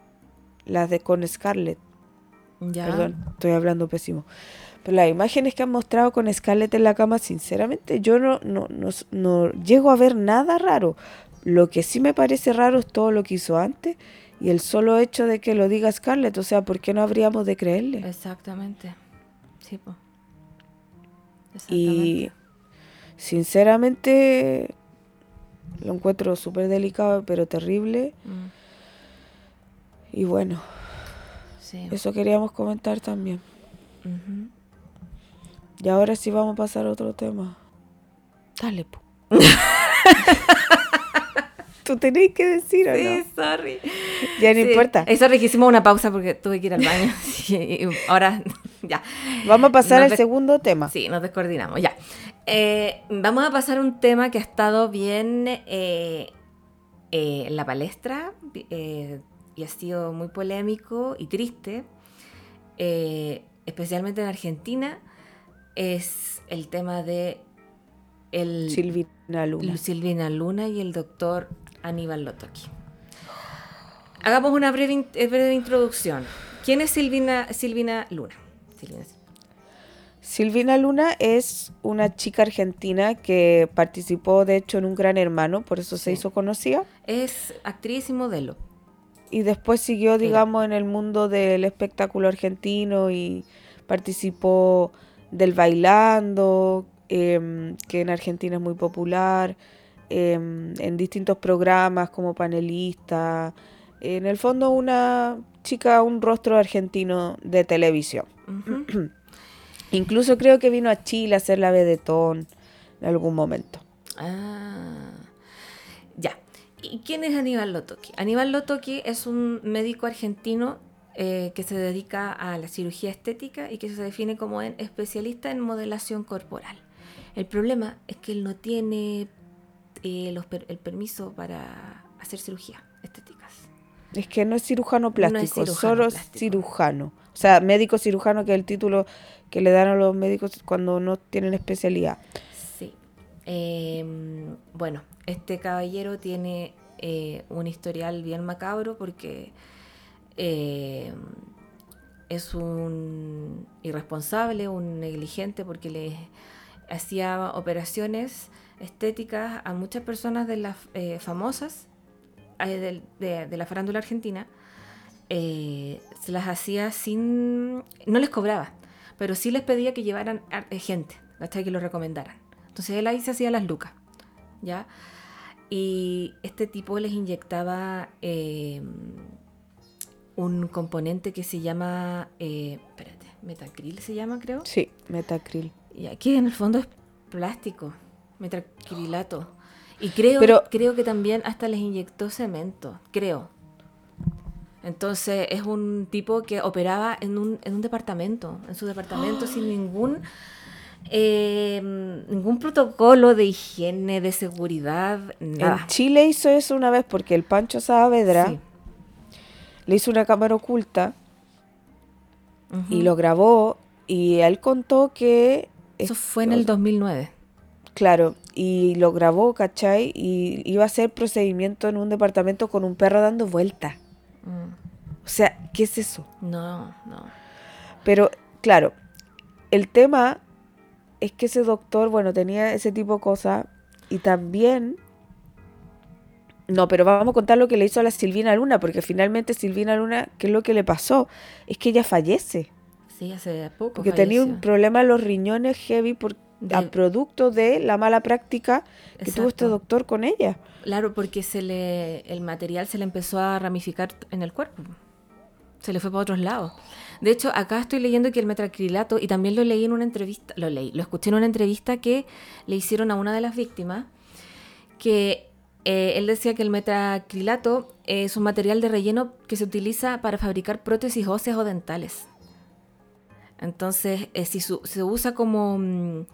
Las de con Scarlett. Ya. Perdón, estoy hablando pésimo. Pero las imágenes que han mostrado con Scarlett en la cama, sinceramente, yo no, no, no, no llego a ver nada raro. Lo que sí me parece raro es todo lo que hizo antes y el solo hecho de que lo diga Scarlett. O sea, ¿por qué no habríamos de creerle? Exactamente. Sí, pues. Y sinceramente lo encuentro súper delicado, pero terrible. Mm, Y bueno, sí. eso queríamos comentar también. Y ahora sí vamos a pasar a otro tema. Dale, po. Tú tenéis que decir, ¿o Sí, no? sorry. Ya no Sí. importa. Sorry que hicimos una pausa porque tuve que ir al baño. Y ahora, ya. Vamos a pasar Nos al segundo tema. Sí, nos descoordinamos, ya. Eh, vamos a pasar a un tema que ha estado bien eh, eh, en la palestra y ha sido muy polémico y triste, eh, especialmente en Argentina, es el tema de el, Silvina Luna. Silvina Luna y el doctor Aníbal Lotoki. Hagamos una breve, eh, breve introducción. ¿Quién es Silvina, Silvina Luna? Silvina- Silvina Luna es una chica argentina que participó, de hecho, en Un Gran Hermano, por eso se Sí. hizo conocida. Es actriz y modelo. Y después siguió, digamos, en el mundo del espectáculo argentino y participó del Bailando, em, que en Argentina es muy popular, em, en distintos programas como panelista. En el fondo, una chica, un rostro argentino de televisión. Incluso creo que vino a Chile a hacer la vedetón en algún momento. Ah. ¿Y quién es Aníbal Lotoki? Aníbal Lotoki es un médico argentino eh, que se dedica a la cirugía estética y que se define como en especialista en modelación corporal. El problema es que él no tiene eh, los per- el permiso para hacer cirugía estéticas. Es que no es cirujano plástico, cirujano solo es plástico. cirujano. O sea, médico cirujano, que es el título que le dan a los médicos cuando no tienen especialidad. Sí. Eh, bueno, este caballero tiene eh, un historial bien macabro porque eh, es un irresponsable, un negligente porque le hacía operaciones estéticas a muchas personas de las eh, famosas de, de la farándula argentina. se las hacía sin... no les cobraba, pero sí les pedía que llevaran gente, ¿cachai? que lo recomendaran. Entonces él ahí se hacía las lucas, ¿ya? Y este tipo les inyectaba eh, un componente que se llama, eh, espérate, metacril se llama creo. Sí, metacril. Y aquí en el fondo es plástico, metacrilato. Y creo, Pero- creo que también hasta les inyectó cemento, creo. Entonces es un tipo que operaba en un, en un departamento, en su departamento sin ningún eh, ningún protocolo de higiene, de seguridad, nada. En Chile hizo eso una vez porque el Pancho Saavedra Sí. le hizo una cámara oculta y lo grabó Y él contó que... Eso fue en el 2009. Claro, y lo grabó, ¿cachai? Y iba a hacer procedimiento en un departamento con un perro dando vueltas. Mm. O sea, ¿qué es eso? No, no. Pero, claro, el tema es que ese doctor, bueno, tenía ese tipo de cosas y también... No, pero vamos a contar lo que le hizo a la Silvina Luna, porque finalmente Silvina Luna, ¿qué es lo que le pasó? Es que ella fallece. Sí, hace poco. Porque tenía un problema en los riñones heavy por, a producto de la mala práctica que tuvo este doctor con ella. Claro, porque se le, el material se le empezó a ramificar en el cuerpo. Se le fue para otros lados. De hecho, acá estoy leyendo que el metacrilato, y también lo leí en una entrevista, lo leí, lo escuché en una entrevista que le hicieron a una de las víctimas, que eh, él decía que el metacrilato es un material de relleno que se utiliza para fabricar prótesis óseas o dentales. Entonces, eh, si se usa como mm,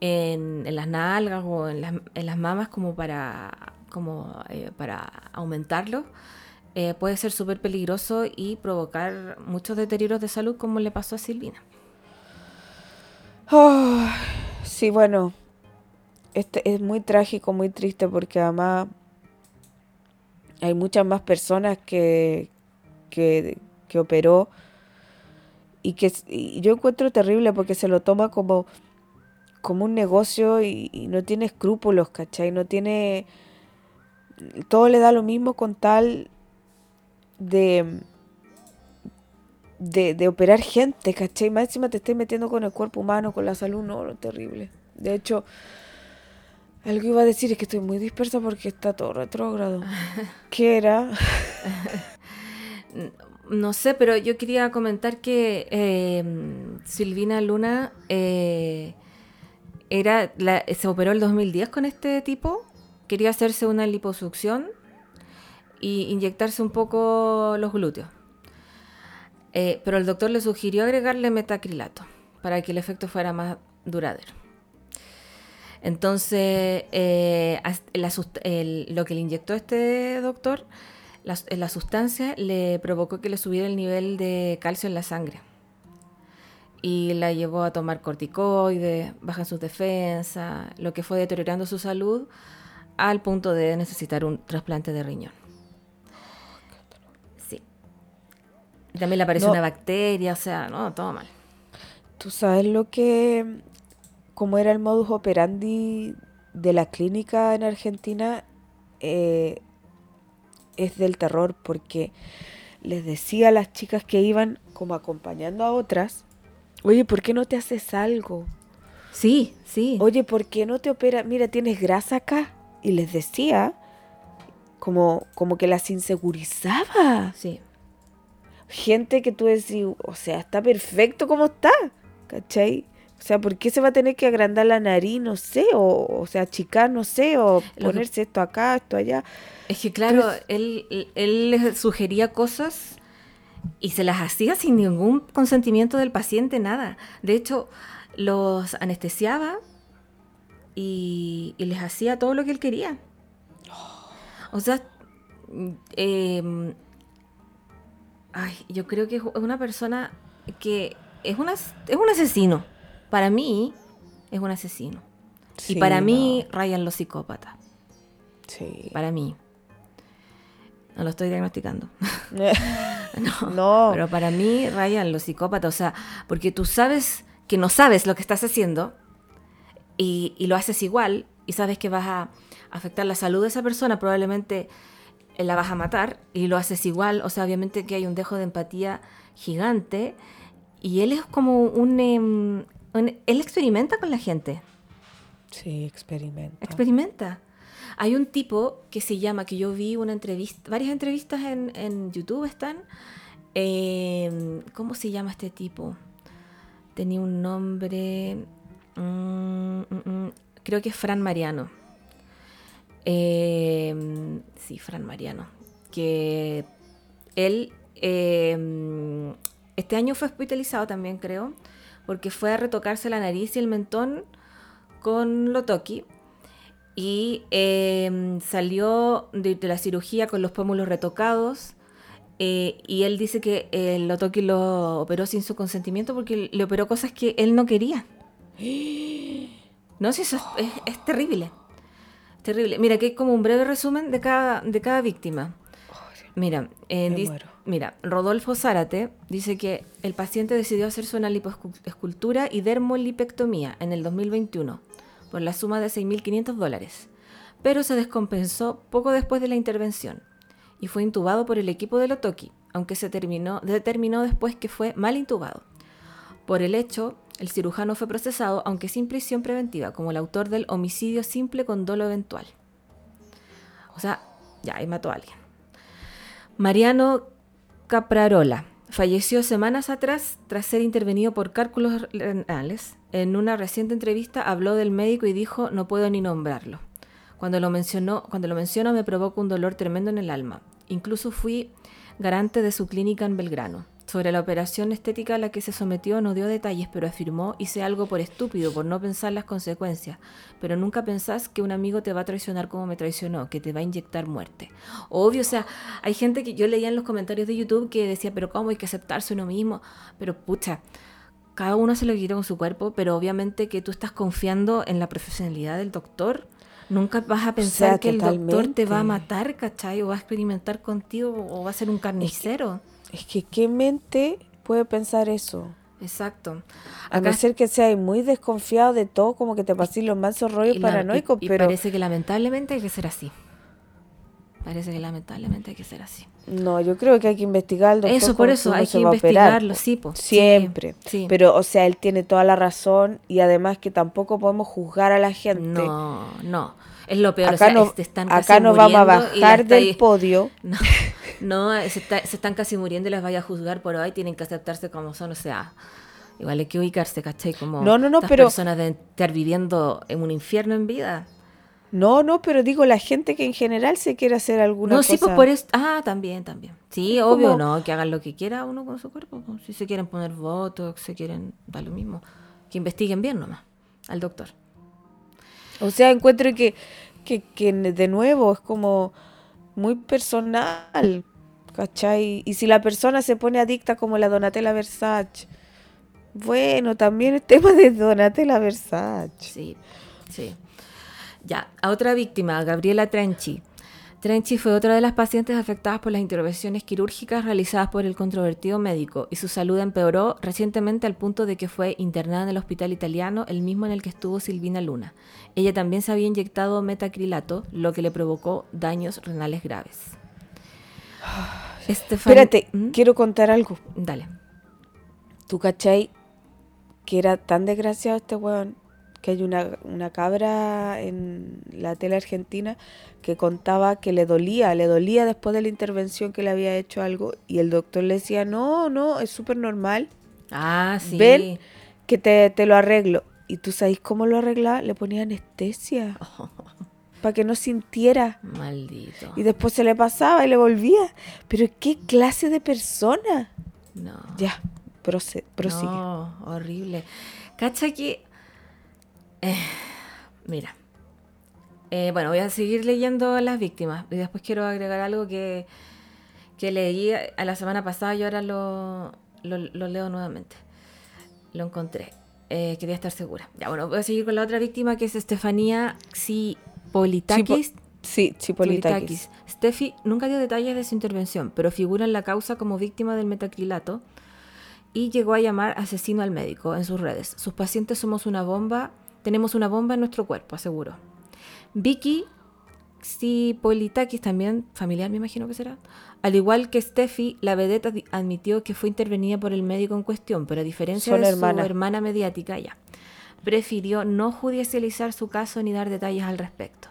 en, las nalgas o en las, en las mamas como para, como, eh, para aumentarlo, eh, puede ser súper peligroso y provocar muchos deterioros de salud como le pasó a Silvina. sí, bueno, este es muy trágico, muy triste porque además hay muchas más personas que, que, operó y que yo encuentro terrible porque se lo toma como, como un negocio y, y no tiene escrúpulos, ¿cachai? No tiene... Todo le da lo mismo con tal de, de, operar gente, ¿cachai? Más encima te estés metiendo con el cuerpo humano, con la salud, no, lo terrible. De hecho, algo iba a decir es que estoy muy dispersa porque está todo retrógrado. ¿Qué era? no sé, pero yo quería comentar que em, Silvina Luna eh, era se operó el 2010 con este tipo. Quería hacerse una liposucción y inyectarse un poco los glúteos. Eh, pero el doctor le sugirió agregarle metacrilato para que el efecto fuera más duradero. Entonces, eh, lo que le inyectó este doctor, la, la, sustancia le provocó que le subiera el nivel de calcio en la sangre. Y la llevó a tomar corticoides, bajan sus defensas, lo que fue deteriorando su salud al punto de necesitar un trasplante de riñón. También le apareció una bacteria, o sea, no, todo mal. ¿Tú sabes lo que, cómo era el modus operandi de la clínica en Argentina? Eh, es del terror porque les decía a las chicas que iban como acompañando a otras, oye, ¿por qué no te haces algo? Sí, sí. Oye, ¿por qué no te operas? Mira, tienes grasa acá. Y les decía como, como que las insegurizaba. Sí gente que tú decís, o sea, está perfecto como está, ¿cachai? O sea, ¿por qué se va a tener que agrandar la nariz? No sé, o, o sea, achicar, no sé, o ponerse esto acá, esto allá. Es que claro, él, él les sugería cosas y se las hacía sin ningún consentimiento del paciente, nada. De hecho, los anestesiaba y, y les hacía todo lo que él quería. O sea, eh, Ay, yo creo que es una persona que es, una, es un asesino. Para mí, es un asesino. y para mí, rayan los psicópatas. Sí. Para mí. No lo estoy diagnosticando. no, no, Pero para mí, rayan los psicópatas. O sea, porque tú sabes que no sabes lo que estás haciendo y, y lo haces igual y sabes que vas a afectar la salud de esa persona, probablemente la vas a matar y lo haces igual, o sea, obviamente que hay un dejo de empatía gigante y él es como un, em, él experimenta con la gente. Sí, experimenta. Experimenta. Hay un tipo que se llama, que yo vi una entrevista, varias entrevistas en, YouTube están. Em, ¿Cómo se llama este tipo? Tenía un nombre. Mm, mm, mm, creo que es Fran Mariano. Eh, sí, Fran Mariano, que él em, este año fue hospitalizado también, creo, porque fue a retocarse la nariz y el mentón con Lotoki y em, salió de, la cirugía con los pómulos retocados Eh, y él dice que el Otoki lo operó sin su consentimiento porque le operó cosas que él no quería. No sé, eso es, es terrible. Terrible. Mira, que hay como un breve resumen de cada, de cada víctima. Mira, eh, dis- muero. mira, Rodolfo Zárate dice que el paciente decidió hacerse una lipoescultura y dermolipectomía en el 2021 por la suma de 6.500 dólares, pero se descompensó poco después de la intervención y fue intubado por el equipo de Lotoki, aunque se terminó, determinó después que fue mal intubado. Por el hecho, el cirujano fue procesado, aunque sin prisión preventiva, como el autor del homicidio simple con dolo eventual. O sea, ya, ahí mató a alguien. Mariano Caprarola falleció semanas atrás tras ser intervenido por cálculos renales. En una reciente entrevista habló del médico y dijo, no puedo ni nombrarlo. Cuando lo, mencionó, cuando lo menciono me provoca un dolor tremendo en el alma. Incluso fui garante de su clínica en Belgrano. Sobre la operación estética a la que se sometió no dio detalles, pero afirmó hice algo por estúpido, por no pensar las consecuencias. Pero nunca pensás que un amigo te va a traicionar como me traicionó, que te va a inyectar muerte. Obvio, o sea, hay gente que yo leía en los comentarios de YouTube que decía, pero ¿cómo hay que aceptarse uno mismo? Pero pucha, cada uno se lo quita con su cuerpo, pero obviamente que tú estás confiando en la profesionalidad del doctor. Nunca vas a pensar sea, que el doctor te va a matar, ¿cachai? O va a experimentar contigo, o va a ser un carnicero. Es que qué mente puede pensar eso. Exacto. A Acá no ser que seas muy desconfiado de todo, como que te pases los mansos rollos paranoicos, y- y pero parece que lamentablemente hay que ser así. Parece que lamentablemente hay que ser así. no, yo creo que hay que investigar al doctor Eso, por eso, hay que a investigarlo, sí, po. Siempre. sí. Pero, o sea, él tiene toda la razón y además que tampoco podemos juzgar a la gente. No, no. Es lo peor. o acá sea, no, es- están acá nos vamos a bajar del podio. No, no se, está- se están casi muriendo y las vaya a juzgar por hoy, tienen que aceptarse como son, o sea, igual hay que ubicarse, ¿cachai? Como No, no, no, estas pero- personas deben estar viviendo en un infierno en vida. No, no, pero digo la gente que en general se quiere hacer alguna no, cosa. sí, pues por eso. Ah, también, también. Sí, Es obvio, como- no, que hagan lo que quiera uno con su cuerpo. pues. Si se quieren poner votos, se quieren, da lo mismo. Que investiguen bien nomás al doctor. O sea, encuentro que, que, que de nuevo es como muy personal, ¿cachai? Y si la persona se pone adicta como la Donatella Versace, bueno, también es tema de Donatella Versace. Sí, sí. Ya, a otra víctima, Gabriela Trenchi. Trenchi fue otra de las pacientes afectadas por las intervenciones quirúrgicas realizadas por el controvertido médico y su salud empeoró recientemente al punto de que fue internada en el hospital italiano, el mismo en el que estuvo Silvina Luna. Ella también se había inyectado metacrilato, lo que le provocó daños renales graves. Estefan- Espérate, ¿Mm? quiero contar algo. Dale. ¿Tú cachai que era tan desgraciado este weón que hay una, una cabra en la tele argentina que contaba que le dolía, le dolía después de la intervención que le había hecho algo y el doctor le decía, no, no, es súper normal, Ah, sí. ven que te, te lo arreglo. Y tú sabes cómo lo arreglaba, le ponía anestesia para que no sintiera. Maldito. Y después se le pasaba y le volvía. Pero qué clase de persona. No. Ya, proce- prosigue. No, horrible. Cacha que. Eh, mira. Eh, bueno, voy a seguir leyendo las víctimas. Y después quiero agregar algo que, que leí a la semana pasada y ahora lo, lo, lo leo nuevamente. Lo encontré. Eh, quería estar segura. Ya, bueno, voy a seguir con la otra víctima que es Estefanía Xipolitakis. Sí. Chipolitakis. Steffi nunca dio detalles de su intervención, pero figura en la causa como víctima del metacrilato y llegó a llamar asesino al médico en sus redes. Sus pacientes somos una bomba, tenemos una bomba en nuestro cuerpo, aseguró. Vicky Cipolitakis, también familiar me imagino que será. Al igual que Steffi, la vedette ad- admitió que fue intervenida por el médico en cuestión, pero a diferencia Son de su hermana mediática, ya, prefirió no judicializar su caso ni dar detalles al respecto.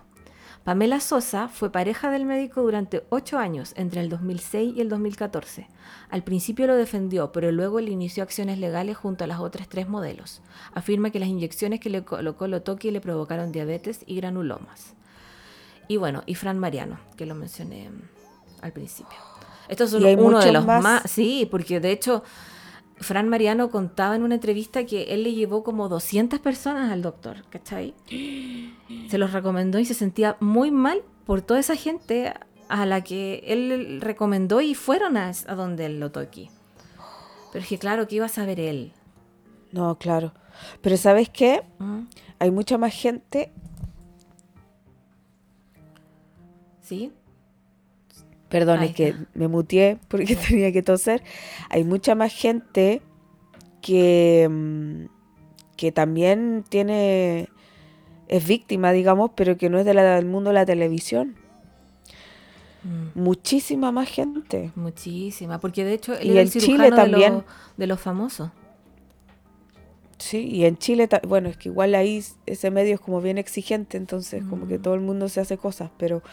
Pamela Sosa fue pareja del médico durante ocho años, entre el 2006 y el 2014. Al principio lo defendió, pero luego le inició acciones legales junto a las otras tres modelos. Afirma que las inyecciones que le colocó Lotoki le provocaron diabetes y granulomas. Y bueno, y Fran Mariano, que lo mencioné al principio. Estos son uno de los más. más... Sí, porque de hecho Fran Mariano contaba en una entrevista que él le llevó como 200 personas al doctor, ¿cachai? Se los recomendó y se sentía muy mal por toda esa gente a la que él recomendó y fueron a, a donde el Lotoki. Pero es que claro, que iba a saber él? No, claro. Pero ¿sabes qué? ¿Mm? Hay mucha más gente. ¿Sí? Perdón, es que me muteé porque tenía que toser. Hay mucha más gente que, mm, que también tiene. es víctima, digamos, pero que no es de la- del mundo de la televisión. Mm, Muchísima más gente. Muchísima, porque de hecho él Y era el Chile de, también. los- de los famosos. Sí, y en Chile, bueno, es que igual ahí ese medio es como bien exigente, entonces como que Mm. todo el mundo se hace cosas, pero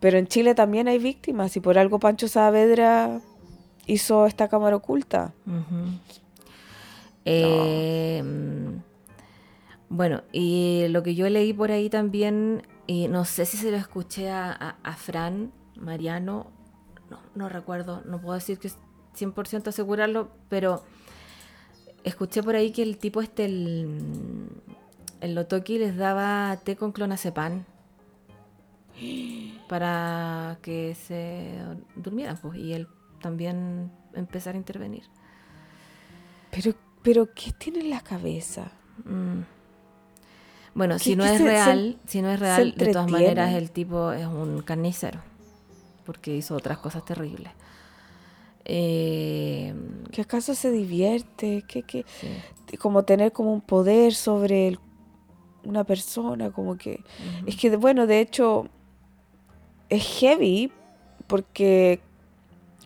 pero en Chile también hay víctimas y por algo Pancho Saavedra hizo esta cámara oculta. Eh, mm, bueno, y lo que yo leí por ahí también, y no sé si se lo escuché a, a- a Fran Mariano, no, no recuerdo, no puedo decir que es 100% asegurarlo, pero escuché por ahí que el tipo este, el, el Lotoki les daba té con clonazepam para que se durmieran, pues, y él también empezar a intervenir. Pero pero ¿qué tiene en la cabeza? Mm. Bueno, ¿Qué- si no qué es se- se- real, si no es real, de todas maneras el tipo es un carnicero, porque hizo otras cosas terribles. Eh, ¿Que acaso se divierte? ¿Qué, qué? sí, Como tener como un poder sobre el- una persona, como que... Es que, bueno, de hecho, es heavy porque,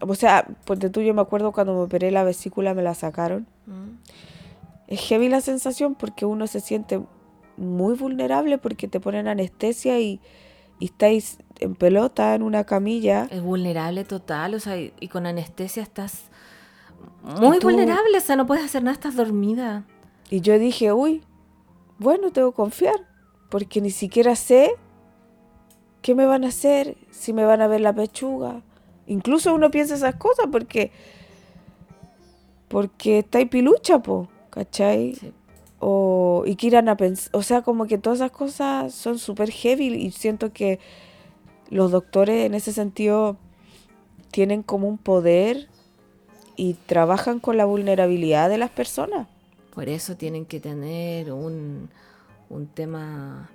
o sea, ponte tú, yo me acuerdo cuando me operé la vesícula, me la sacaron. Mm, Es heavy la sensación porque uno se siente muy vulnerable porque te ponen anestesia y, y estáis en pelota en una camilla. Es vulnerable total, o sea, y, y con anestesia estás muy tú- vulnerable, o sea, no puedes hacer nada, estás dormida. Y yo dije, uy, bueno, tengo que confiar porque ni siquiera sé qué me van a hacer, si me van a ver la pechuga. Incluso uno piensa esas cosas porque porque está ahí pilucha, po, ¿cachai? Sí. O, y que irán a pensar, o sea, como que todas esas cosas son súper heavy y siento que los doctores en ese sentido tienen como un poder y trabajan con la vulnerabilidad de las personas. Por eso tienen que tener un, un tema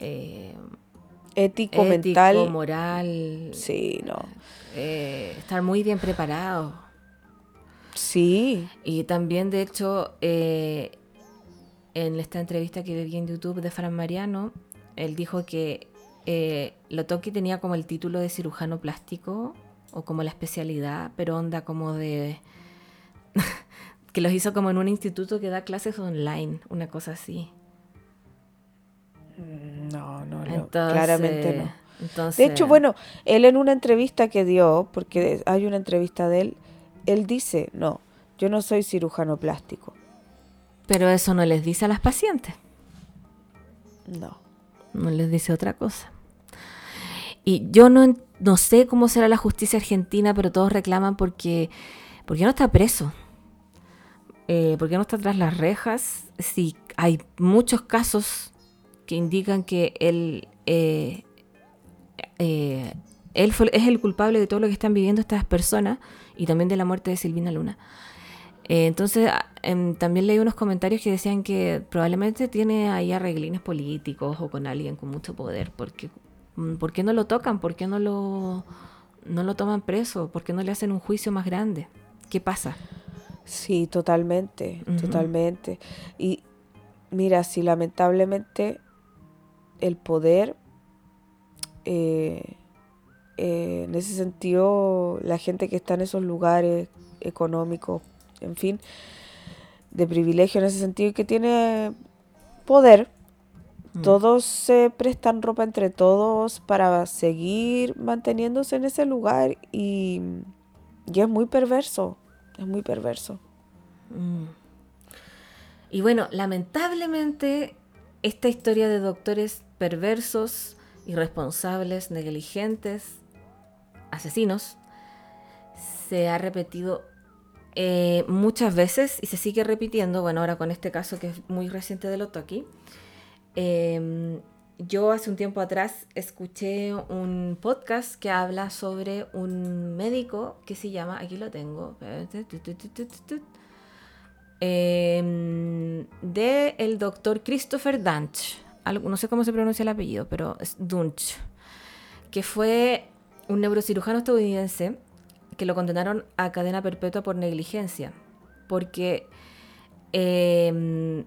eh, Ético, ético, mental. moral, Sí, no. eh, estar muy bien preparado. Sí. Y también, de hecho, eh, en esta entrevista que vi en YouTube de Fran Mariano, él dijo que eh, Lotoki tenía como el título de cirujano plástico o como la especialidad, pero onda como de... que los hizo como en un instituto que da clases online, una cosa así. No, no, no, Entonces, claramente no. Entonces, De hecho, bueno, él en una entrevista que dio, porque hay una entrevista de él, él dice, no, yo no soy cirujano plástico. Pero eso no les dice a las pacientes. No. no les dice otra cosa. Y yo no, no sé cómo será la justicia argentina, pero todos reclaman porque, porque no está preso. Eh, ¿Por qué no está tras las rejas? Si hay muchos casos que indican que él, eh, eh, él fue- es el culpable de todo lo que están viviendo estas personas y también de la muerte de Silvina Luna. Eh, entonces, a- em, también leí unos comentarios que decían que probablemente tiene ahí arreglines políticos o con alguien con mucho poder. Porque, mm, ¿Por qué no lo tocan? ¿Por qué no lo, no lo toman preso? ¿Por qué no le hacen un juicio más grande? ¿Qué pasa? Sí, totalmente, totalmente. Y mira, si lamentablemente el poder, eh, eh, en ese sentido, la gente que está en esos lugares económicos, en fin, de privilegio en ese sentido, y que tiene poder, Mm. todos se prestan ropa entre todos para seguir manteniéndose en ese lugar y, y es muy perverso, es muy perverso. Mm. Y bueno, lamentablemente esta historia de doctores perversos, irresponsables, negligentes, asesinos, se ha repetido eh, muchas veces y se sigue repitiendo, bueno, ahora con este caso que es muy reciente de Lotoki. Eh, yo hace un tiempo atrás escuché un podcast que habla sobre un médico que se llama, aquí lo tengo, eh, de el doctor Christopher Dunch. No sé cómo se pronuncia el apellido, pero es Dunch. Que fue un neurocirujano estadounidense que lo condenaron a cadena perpetua por negligencia. Porque eh,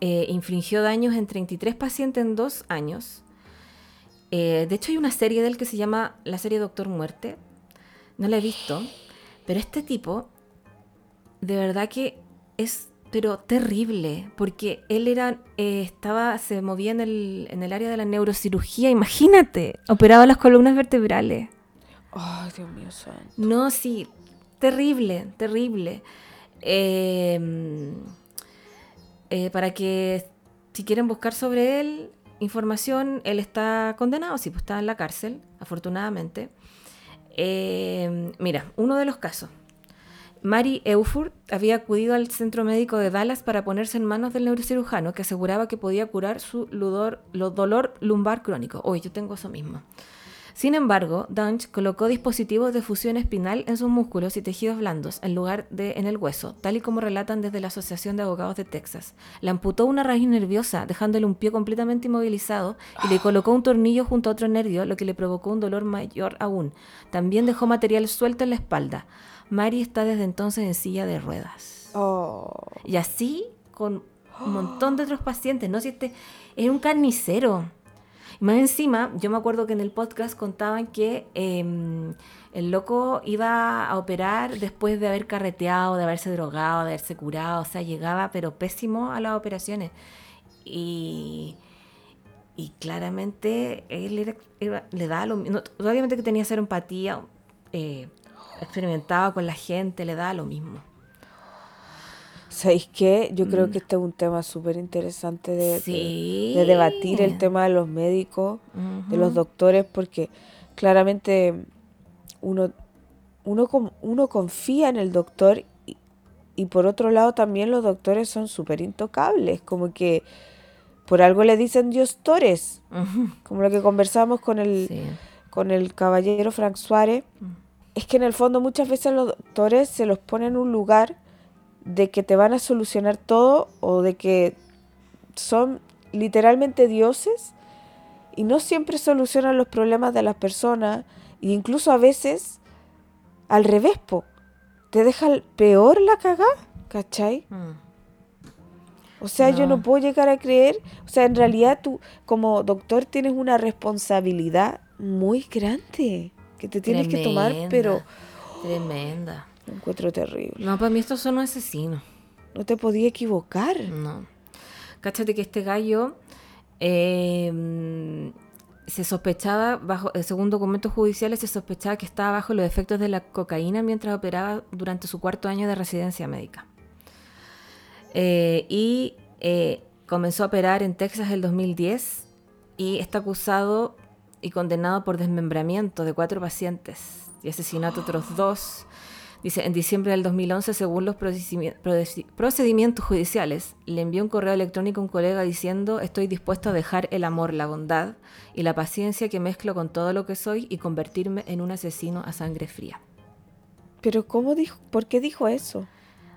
eh, infringió daños en 33 pacientes en dos años. Eh, de hecho, hay una serie de él que se llama la serie Doctor Muerte. No la he visto. Pero este tipo, de verdad que es pero terrible, porque él era, eh, estaba, se movía en el, en el área de la neurocirugía, imagínate, operaba las columnas vertebrales. Ay, Dios mío santo. No, sí, terrible, terrible. Eh, eh, para que si quieren buscar sobre él información, él está condenado, sí, pues está en la cárcel, afortunadamente. Eh, mira, uno de los casos. Mary Eufurt había acudido al centro médico de Dallas para ponerse en manos del neurocirujano que aseguraba que podía curar su dolor lumbar crónico. Hoy yo tengo eso mismo. Sin embargo, Dunch colocó dispositivos de fusión espinal en sus músculos y tejidos blandos en lugar de en el hueso, tal y como relatan desde la Asociación de Abogados de Texas. Le amputó una raíz nerviosa, dejándole un pie completamente inmovilizado, y le colocó un tornillo junto a otro nervio, lo que le provocó un dolor mayor aún. También dejó material suelto en la espalda. Mary está desde entonces en silla de ruedas. Oh. Y así con un montón de otros pacientes, ¿no? Si este era un carnicero. Más encima, yo me acuerdo que en el podcast contaban que em, el loco iba a operar después de haber carreteado, de haberse drogado, de haberse curado, o sea, llegaba pero pésimo a las operaciones. Y, y claramente él le da lo mismo, obviamente que tenía cero empatía, eh, experimentaba con la gente, le da lo mismo. ¿Sabéis qué? Yo creo que este es un tema súper interesante de, de, debatir el tema de los médicos, de los doctores, porque claramente uno, uno, uno confía en el doctor y, por otro lado también los doctores son súper intocables, como que por algo le dicen diostores, como lo que conversamos con el, con el caballero Frank Suárez. Es que en el fondo muchas veces los doctores se los ponen en un lugar de que te van a solucionar todo o de que son literalmente dioses y no siempre solucionan los problemas de las personas e incluso a veces al revés, po, te deja peor la cagada, ¿cachai? Mm. O sea, yo no puedo llegar a creer, o sea, en realidad tú como doctor tienes una responsabilidad muy grande que te tienes que tomar, pero... Tremenda encuentro terrible. No, para mí estos son asesinos. No te podía equivocar. No. Cáchate que este gallo em, se sospechaba, bajo, según documentos judiciales, se sospechaba que estaba bajo los efectos de la cocaína mientras operaba durante su cuarto año de residencia médica. Eh, y eh, comenzó a operar en Texas el 2010 y está acusado y condenado por desmembramiento de cuatro pacientes y asesinato de otros dos Dice, en diciembre del 2011, según los procedimientos judiciales, le envió un correo electrónico a un colega diciendo, estoy dispuesto a dejar el amor, la bondad y la paciencia que mezclo con todo lo que soy y convertirme en un asesino a sangre fría. Pero ¿cómo dijo? ¿Por qué dijo eso?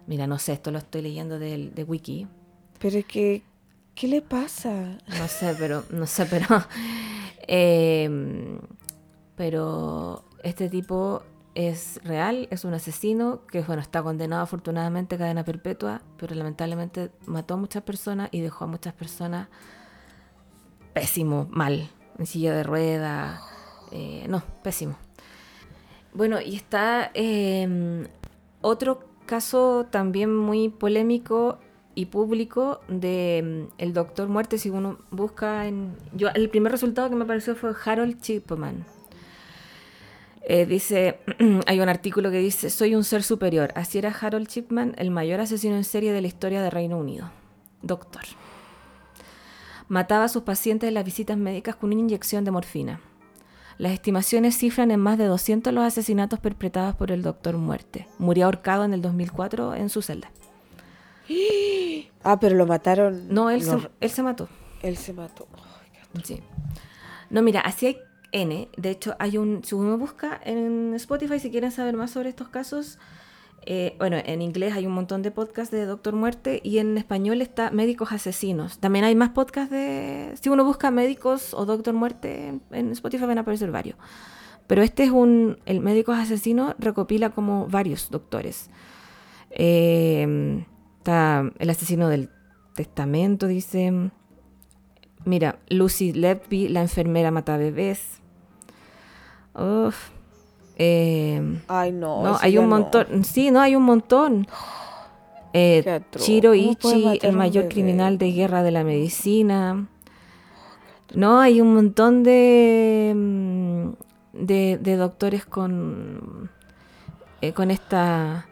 Mira, no sé, esto lo estoy leyendo de, de Wiki. Pero es que, ¿qué le pasa? No sé, pero, no sé, pero, em, pero este tipo es real, es un asesino que bueno, está condenado afortunadamente a cadena perpetua, pero lamentablemente mató a muchas personas y dejó a muchas personas pésimo, mal, en silla de ruedas, eh, no, pésimo. Bueno, y está em, otro caso también muy polémico y público de em, el doctor muerte si uno busca en yo el primer resultado que me pareció fue Harold Chipman eh, dice, hay un artículo que dice, soy un ser superior. Así era Harold Chipman, el mayor asesino en serie de la historia de Reino Unido. Doctor. Mataba a sus pacientes en las visitas médicas con una inyección de morfina. Las estimaciones cifran en más de 200 los asesinatos perpetrados por el doctor Muerte. Murió ahorcado en el 2004 en su celda. Ah, pero lo mataron. No, él, Se, él se mató. Él se mató. Sí. No, mira, así hay N. De hecho, hay un. Si uno busca en Spotify, si quieren saber más sobre estos casos, eh, bueno, en inglés hay un montón de podcasts de Doctor Muerte y en español está Médicos Asesinos. También hay más podcasts de... Si uno busca Médicos o Doctor Muerte en Spotify van a aparecer varios. Pero este es un... El Médicos Asesinos recopila como varios doctores. Eh, está el asesino del testamento, dice... Mira, Lucy Levy, la enfermera mata bebés. Uf, eh, Ay, no. no, hay un no. montón. Sí, no, hay un montón. Eh. Chiro ¿Cómo puede Ichi, el mayor criminal de guerra de la medicina. No, hay un montón de, de, de doctores con, eh, con esta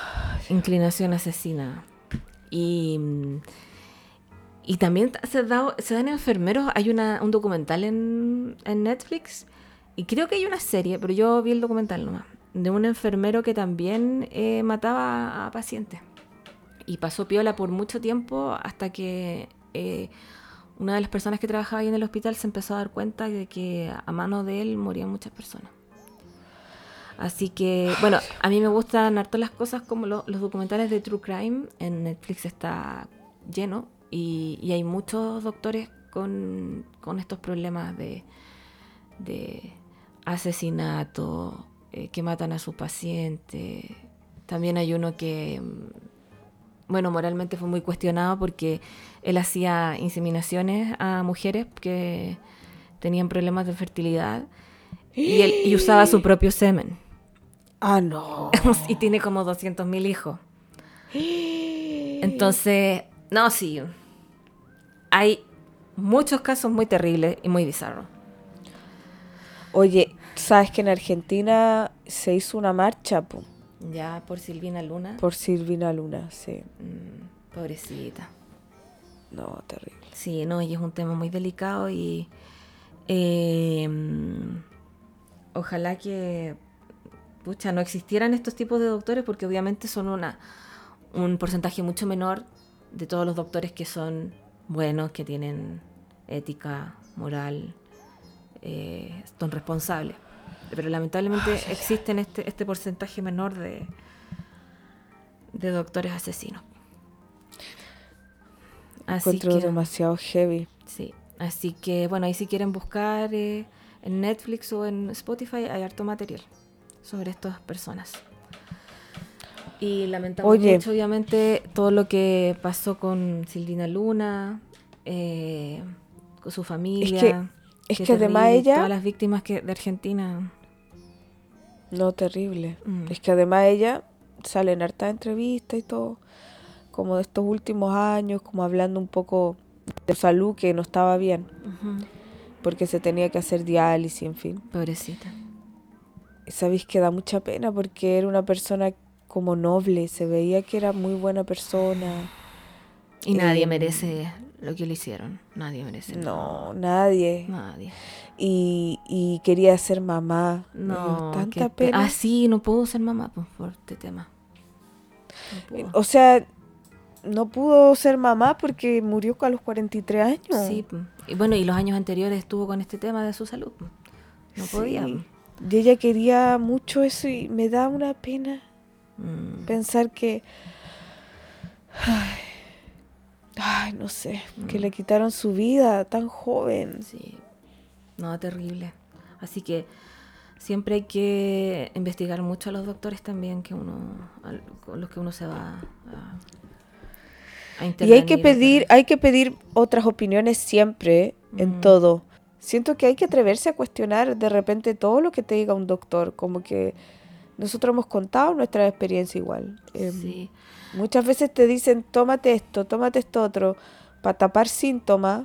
inclinación asesina. Y, y también se, da- se dan enfermeros. Hay una, un documental en, en Netflix y creo que hay una serie, pero yo vi el documental nomás, de un enfermero que también eh, mataba a pacientes. Y pasó piola por mucho tiempo hasta que eh, una de las personas que trabajaba ahí en el hospital se empezó a dar cuenta de que a mano de él morían muchas personas. Así que, bueno, a mí me gustan harto las cosas como lo- los documentales de True Crime. En Netflix está lleno y, y hay muchos doctores con, con estos problemas de, de asesinato, eh, que matan a su paciente. También hay uno que, mm, bueno, moralmente fue muy cuestionado porque él hacía inseminaciones a mujeres que tenían problemas de fertilidad y, él, y usaba su propio semen. Ah, no. y tiene como 200.000 hijos. Entonces, no, sí. Hay muchos casos muy terribles y muy bizarros. Oye, ¿sabes que en Argentina se hizo una marcha po, Ya por Silvina Luna. por Silvina Luna? Sí. Mm, pobrecita. No, terrible. Sí, no, y es un tema muy delicado y eh, mm, ojalá que pucha, no existieran estos tipos de doctores porque obviamente son una, un porcentaje mucho menor de todos los doctores que son buenos, que tienen ética, moral, eh, son responsables. Pero lamentablemente existen este, este porcentaje menor de, de doctores asesinos. Así Encuentro que, demasiado heavy. sí. Así que, bueno, ahí si quieren buscar eh, en Netflix o en Spotify hay harto material sobre estas personas. Y lamentamos Oye. mucho, obviamente, todo lo que pasó con Silvina Luna, eh, con su familia. es Qué que además ella- Todas las víctimas que, de Argentina. No, terrible. Mm. Es que además ella sale en harta entrevista y todo, como de estos últimos años, como hablando un poco de salud que no estaba bien, porque se tenía que hacer diálisis, en fin. Pobrecita. Sabéis que da mucha pena porque era una persona como noble, se veía que era muy buena persona. Y nadie Eh, merece lo que le hicieron. Nadie merece. No, nadie. Nadie. Y, y quería ser mamá. No. tanta pena. Ah, sí, no puedo ser mamá pues, por este tema. No. O sea, no pudo ser mamá porque murió a los 43 años. Sí, pues. y bueno, y los años anteriores estuvo con este tema de su salud. pues. No Sí. Y ella quería mucho eso y me da una pena Mm, pensar que... Ay, ay, no sé, que Mm. le quitaron su vida tan joven. sí. No, terrible. Así que siempre hay que investigar mucho a los doctores también que uno, con los que uno se va a, Y hay que pedir, hay que pedir otras opiniones siempre en Mm. todo. Siento que hay que atreverse a cuestionar de repente todo lo que te diga un doctor, como que nosotros hemos contado nuestra experiencia igual. Em, Sí. Muchas veces te dicen, tómate esto, tómate esto otro, para tapar síntomas,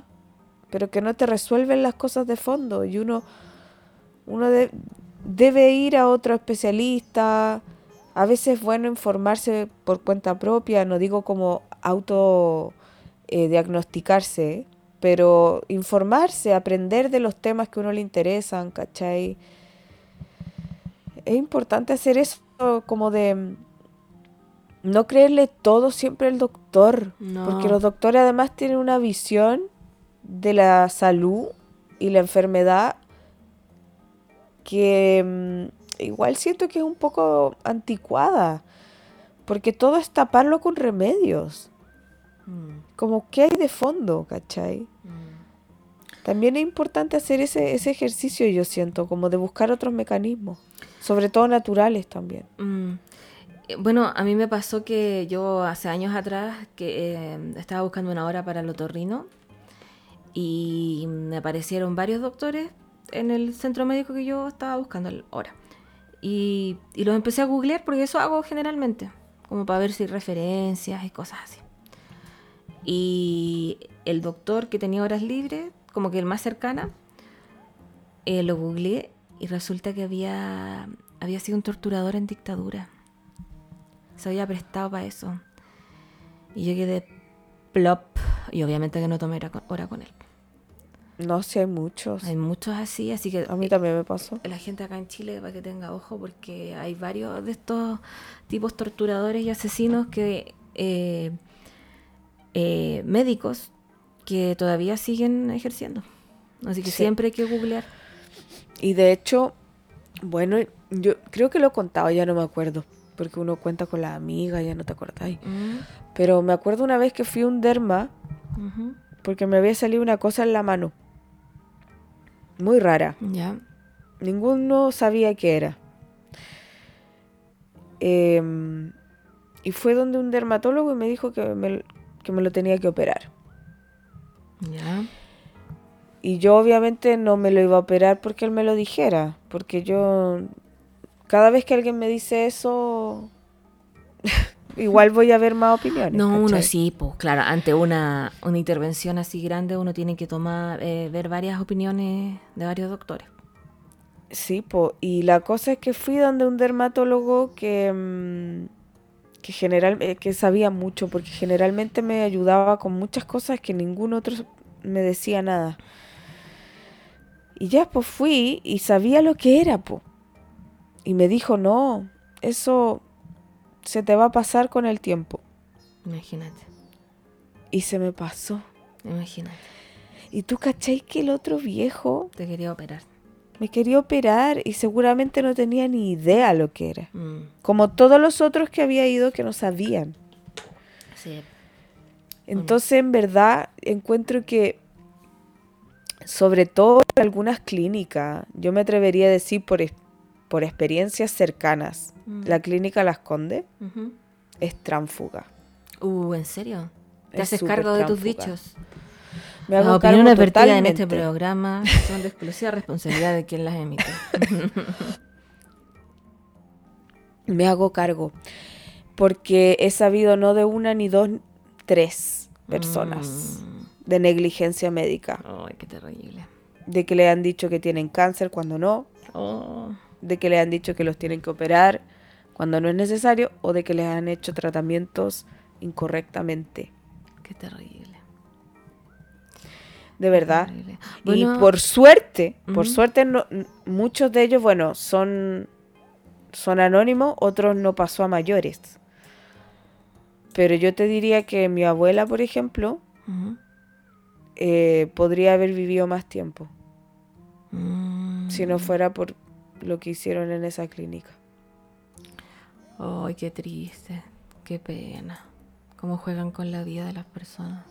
pero que no te resuelven las cosas de fondo. Y uno, uno de- debe ir a otro especialista. A veces es bueno informarse por cuenta propia, no digo como auto eh, diagnosticarse, pero informarse, aprender de los temas que a uno le interesan, ¿cachai? Es importante hacer eso como de mm, no creerle todo siempre al doctor, porque los doctores además tienen una visión de la salud y la enfermedad que mm, igual siento que es un poco anticuada, porque todo es taparlo con remedios. Mm, Como que hay de fondo, ¿cachai? mm. También es importante hacer ese, ese ejercicio, yo siento, como de buscar otros mecanismos, sobre todo naturales también. Mm. Eh, Bueno, a mí me pasó que yo hace años atrás que eh, estaba buscando una hora para el otorrino y me aparecieron varios doctores en el centro médico que yo estaba buscando la hora. Y, y los empecé a googlear porque eso hago generalmente, como para ver si hay referencias y cosas así. Y el doctor que tenía horas libres, como que el más cercana, eh, lo googleé y resulta que había, había sido un torturador en dictadura. Se había prestado para eso. Y yo quedé plop. Y obviamente que no tomé hora con, hora con él. No sé, hay muchos. Hay muchos así, así que A mí también me pasó. la gente acá en Chile para que tenga ojo porque hay varios de estos tipos torturadores y asesinos que eh, eh, médicos que todavía siguen ejerciendo. Así que Sí. siempre hay que googlear. Y de hecho, bueno, yo creo que lo he contado, ya no me acuerdo, porque uno cuenta con la amiga, ya no te acordáis. Mm, Pero me acuerdo una vez que fui a un derma porque me había salido una cosa en la mano. Muy rara. Ya. Ninguno sabía qué era. Em, y fue donde un dermatólogo y me dijo que me, que me lo tenía que operar. Ya. Y yo obviamente no me lo iba a operar porque él me lo dijera, porque yo cada vez que alguien me dice eso, igual voy a ver más opiniones. No, uno sí, pues claro, ante una, una intervención así grande uno tiene que tomar, eh, ver varias opiniones de varios doctores. Sí, po. y la cosa es que fui donde un dermatólogo que, mm, que, general, eh, que sabía mucho, porque generalmente me ayudaba con muchas cosas que ningún otro me decía nada. Y ya pues fui y sabía lo que era, po. Y me dijo, no, eso se te va a pasar con el tiempo. Imagínate, Y se me pasó. imagínate. Y tú cachai que el otro viejo Te quería operar. Me quería operar y seguramente no tenía ni idea lo que era. Mm, Como todos los otros que había ido que no sabían. sí. Entonces, en verdad, encuentro que, sobre todo en algunas clínicas, yo me atrevería a decir por, por experiencias cercanas, Mm. la clínica Las Condes es tránfuga. Uh, ¿en serio? ¿Te Es haces cargo de tus dichos? Me Las hago cargo opiniones vertidas en este programa son de exclusiva responsabilidad de quien las emite. Me hago cargo. Porque he sabido no de una ni dos, tres personas Mm. de negligencia médica. Ay, qué terrible. De que le han dicho que tienen cáncer cuando no, Oh, de que le han dicho que los tienen que operar cuando no es necesario o de que les han hecho tratamientos incorrectamente. qué terrible. De verdad. y por suerte, por suerte no- muchos de ellos, bueno, son, son anónimos, otros no pasó a mayores. Pero yo te diría que mi abuela, por ejemplo, eh, podría haber vivido más tiempo Mm. si no fuera por lo que hicieron en esa clínica. Ay, qué triste. Qué pena. Cómo juegan con la vida de las personas.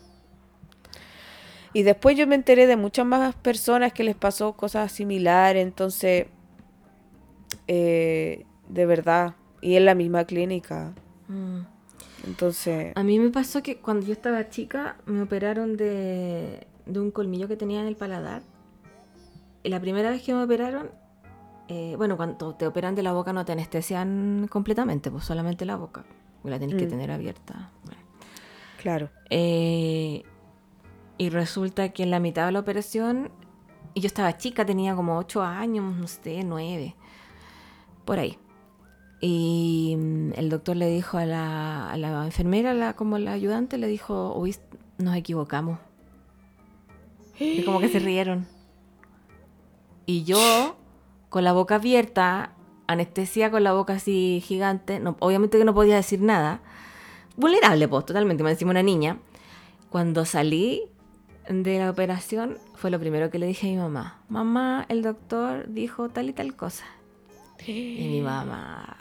Y después yo me enteré de muchas más personas que les pasó cosas similares, entonces, eh, de verdad, y en la misma clínica. Mm. Entonces, A mí me pasó que cuando yo estaba chica me operaron de, de un colmillo que tenía en el paladar. Y la primera vez que me operaron, eh, bueno, cuando te operan de la boca no te anestesian completamente, pues solamente la boca. La tienes que Mm. tener abierta. Bueno. claro. Eh, y resulta que en la mitad de la operación, y yo estaba chica, tenía como 8 años, no sé, 9, por ahí. Y mm, el doctor le dijo a la, a la enfermera, la, como la ayudante, le dijo, uy, nos equivocamos. Y como que se rieron. Y yo, con la boca abierta, anestesia con la boca así gigante, no, obviamente que no podía decir nada. Vulnerable, pues, totalmente, me encima una niña. Cuando salí, de la operación fue lo primero que le dije a mi mamá. Mamá, el doctor dijo tal y tal cosa. Y mi mamá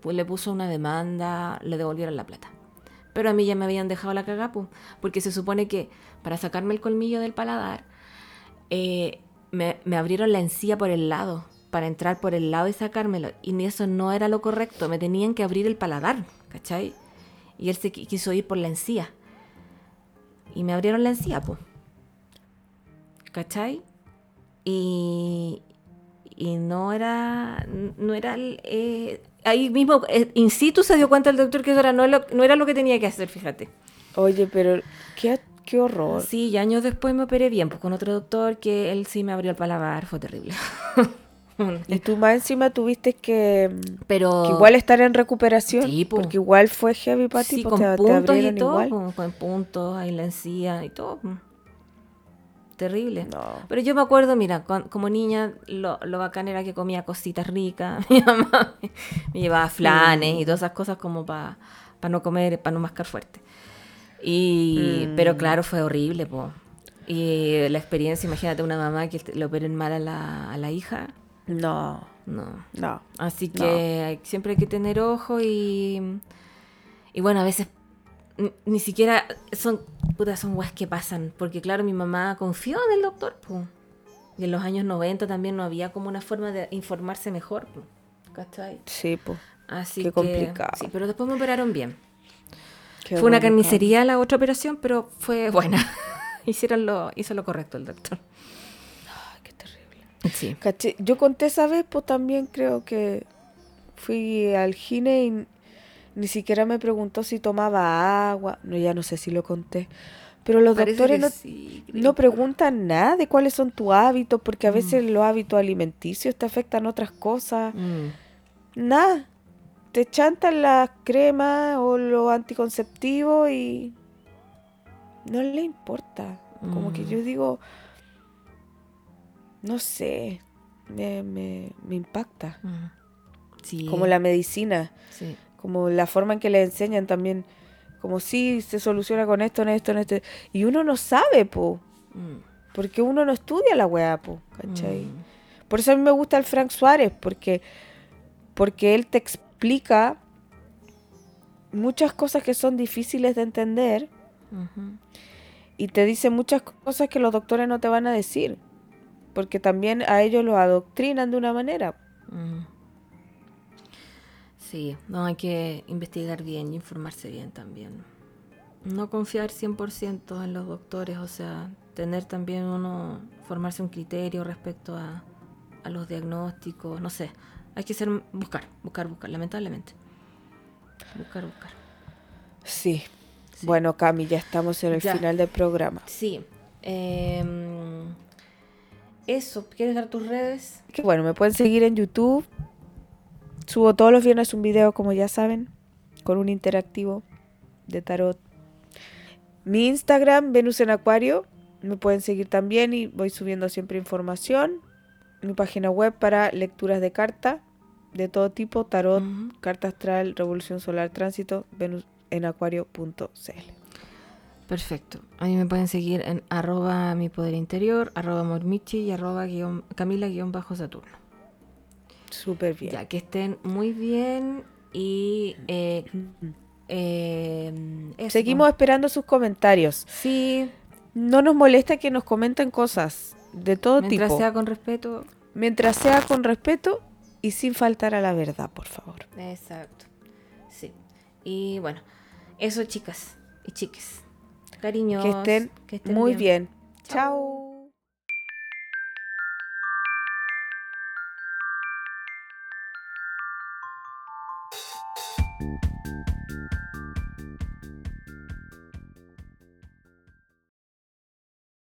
pues, le puso una demanda, le devolvieron la plata. Pero a mí ya me habían dejado la cagapu, porque se supone que para sacarme el colmillo del paladar, eh, me, me abrieron la encía por el lado, para entrar por el lado y sacármelo. Y eso no era lo correcto, me tenían que abrir el paladar, ¿cachai? Y él se qui- quiso ir por la encía. Y me abrieron la encía, pues. ¿Cachai? Y, y no era, no era, eh, ahí mismo, eh, in situ se dio cuenta el doctor que eso era, no, lo- no era lo que tenía que hacer, fíjate. Oye, pero qué, qué horror. Sí, y años después me operé bien, pues con otro doctor que él sí me abrió el paladar, fue terrible. Y tú más encima tuviste que, Pero que igual estar en recuperación. Sí, po. porque igual fue heavy para ti, sí, con te, te puntos y todo, igual. con, con puntos, ahí la encía y todo. Terrible. No. Pero yo me acuerdo, mira, con- como niña, lo, lo bacán era que comía cositas ricas. Mi mamá me, me llevaba flanes y todas esas cosas como para no comer, para no mascar fuerte. Y, Mm. Pero claro, fue horrible, po. Y la experiencia, imagínate una mamá que le operen mal a la, a la hija. No, No. no. Así No. que hay- siempre hay que tener ojo y, y bueno, a veces ni siquiera son, puta, son weas que pasan, porque claro, mi mamá confió en el doctor, po. y en los años 90 también no había como una forma de informarse mejor, po. ¿cachai? Sí, pues. Así Qué que, complicado. Sí, pero después me operaron bien. qué fue una carnicería la otra operación, pero fue buena. Hicieron lo, hizo lo correcto el doctor. Ay, qué terrible. Sí. Caché, Yo conté esa vez, pues también creo que fui al gine y ni siquiera me preguntó si tomaba agua. No, ya no sé si lo conté. Pero los Parece doctores no, sí, no preguntan nada de cuáles son tus hábitos, porque a Mm. veces los hábitos alimenticios te afectan otras cosas. Mm. Nada. Te chantan las cremas o los anticonceptivos y no le importa. Como que Mm. yo digo, no sé, me, me, me impacta. Sí. Como la medicina, Sí. Como la forma en que le enseñan también, como si se soluciona con esto, en esto, en esto. Y uno no sabe, po, Mm. porque uno no estudia la weá, po, ¿cachai? Mm. Por eso a mí me gusta el Frank Suárez, porque, porque él te explica muchas cosas que son difíciles de entender y te dice muchas cosas que los doctores no te van a decir, porque también a ellos los adoctrinan de una manera. Mm. Sí, no hay que investigar bien y informarse bien también. No confiar 100% en los doctores, o sea, tener también uno, formarse un criterio respecto a, a los diagnósticos, no sé. Hay que ser, buscar, buscar, buscar, lamentablemente. Buscar, buscar. Sí. Sí. Bueno, Cami, ya estamos en el Ya. final del programa. Sí. em, eso, ¿quieres dar tus redes? Que bueno, me pueden seguir en YouTube. Subo todos los viernes un video, como ya saben, con un interactivo de tarot. Mi Instagram, Venus en Acuario, me pueden seguir también y voy subiendo siempre información. Mi página web para lecturas de carta de todo tipo, tarot, carta astral, revolución solar, tránsito, venusenacuario.cl. Perfecto. A mí me pueden seguir en arroba mi poder interior, arroba mormichi y arroba guión- camila guion bajo saturno. Súper bien. Ya que estén muy bien y eh, eh, Seguimos esperando sus comentarios. Sí, No nos molesta que nos comenten cosas de todo mientras tipo. sea con respeto. Mientras sea con respeto y sin faltar a la verdad, por favor. Exacto. Sí. Y bueno, eso chicas y chiques. Cariños. que estén, que estén muy bien. Chao.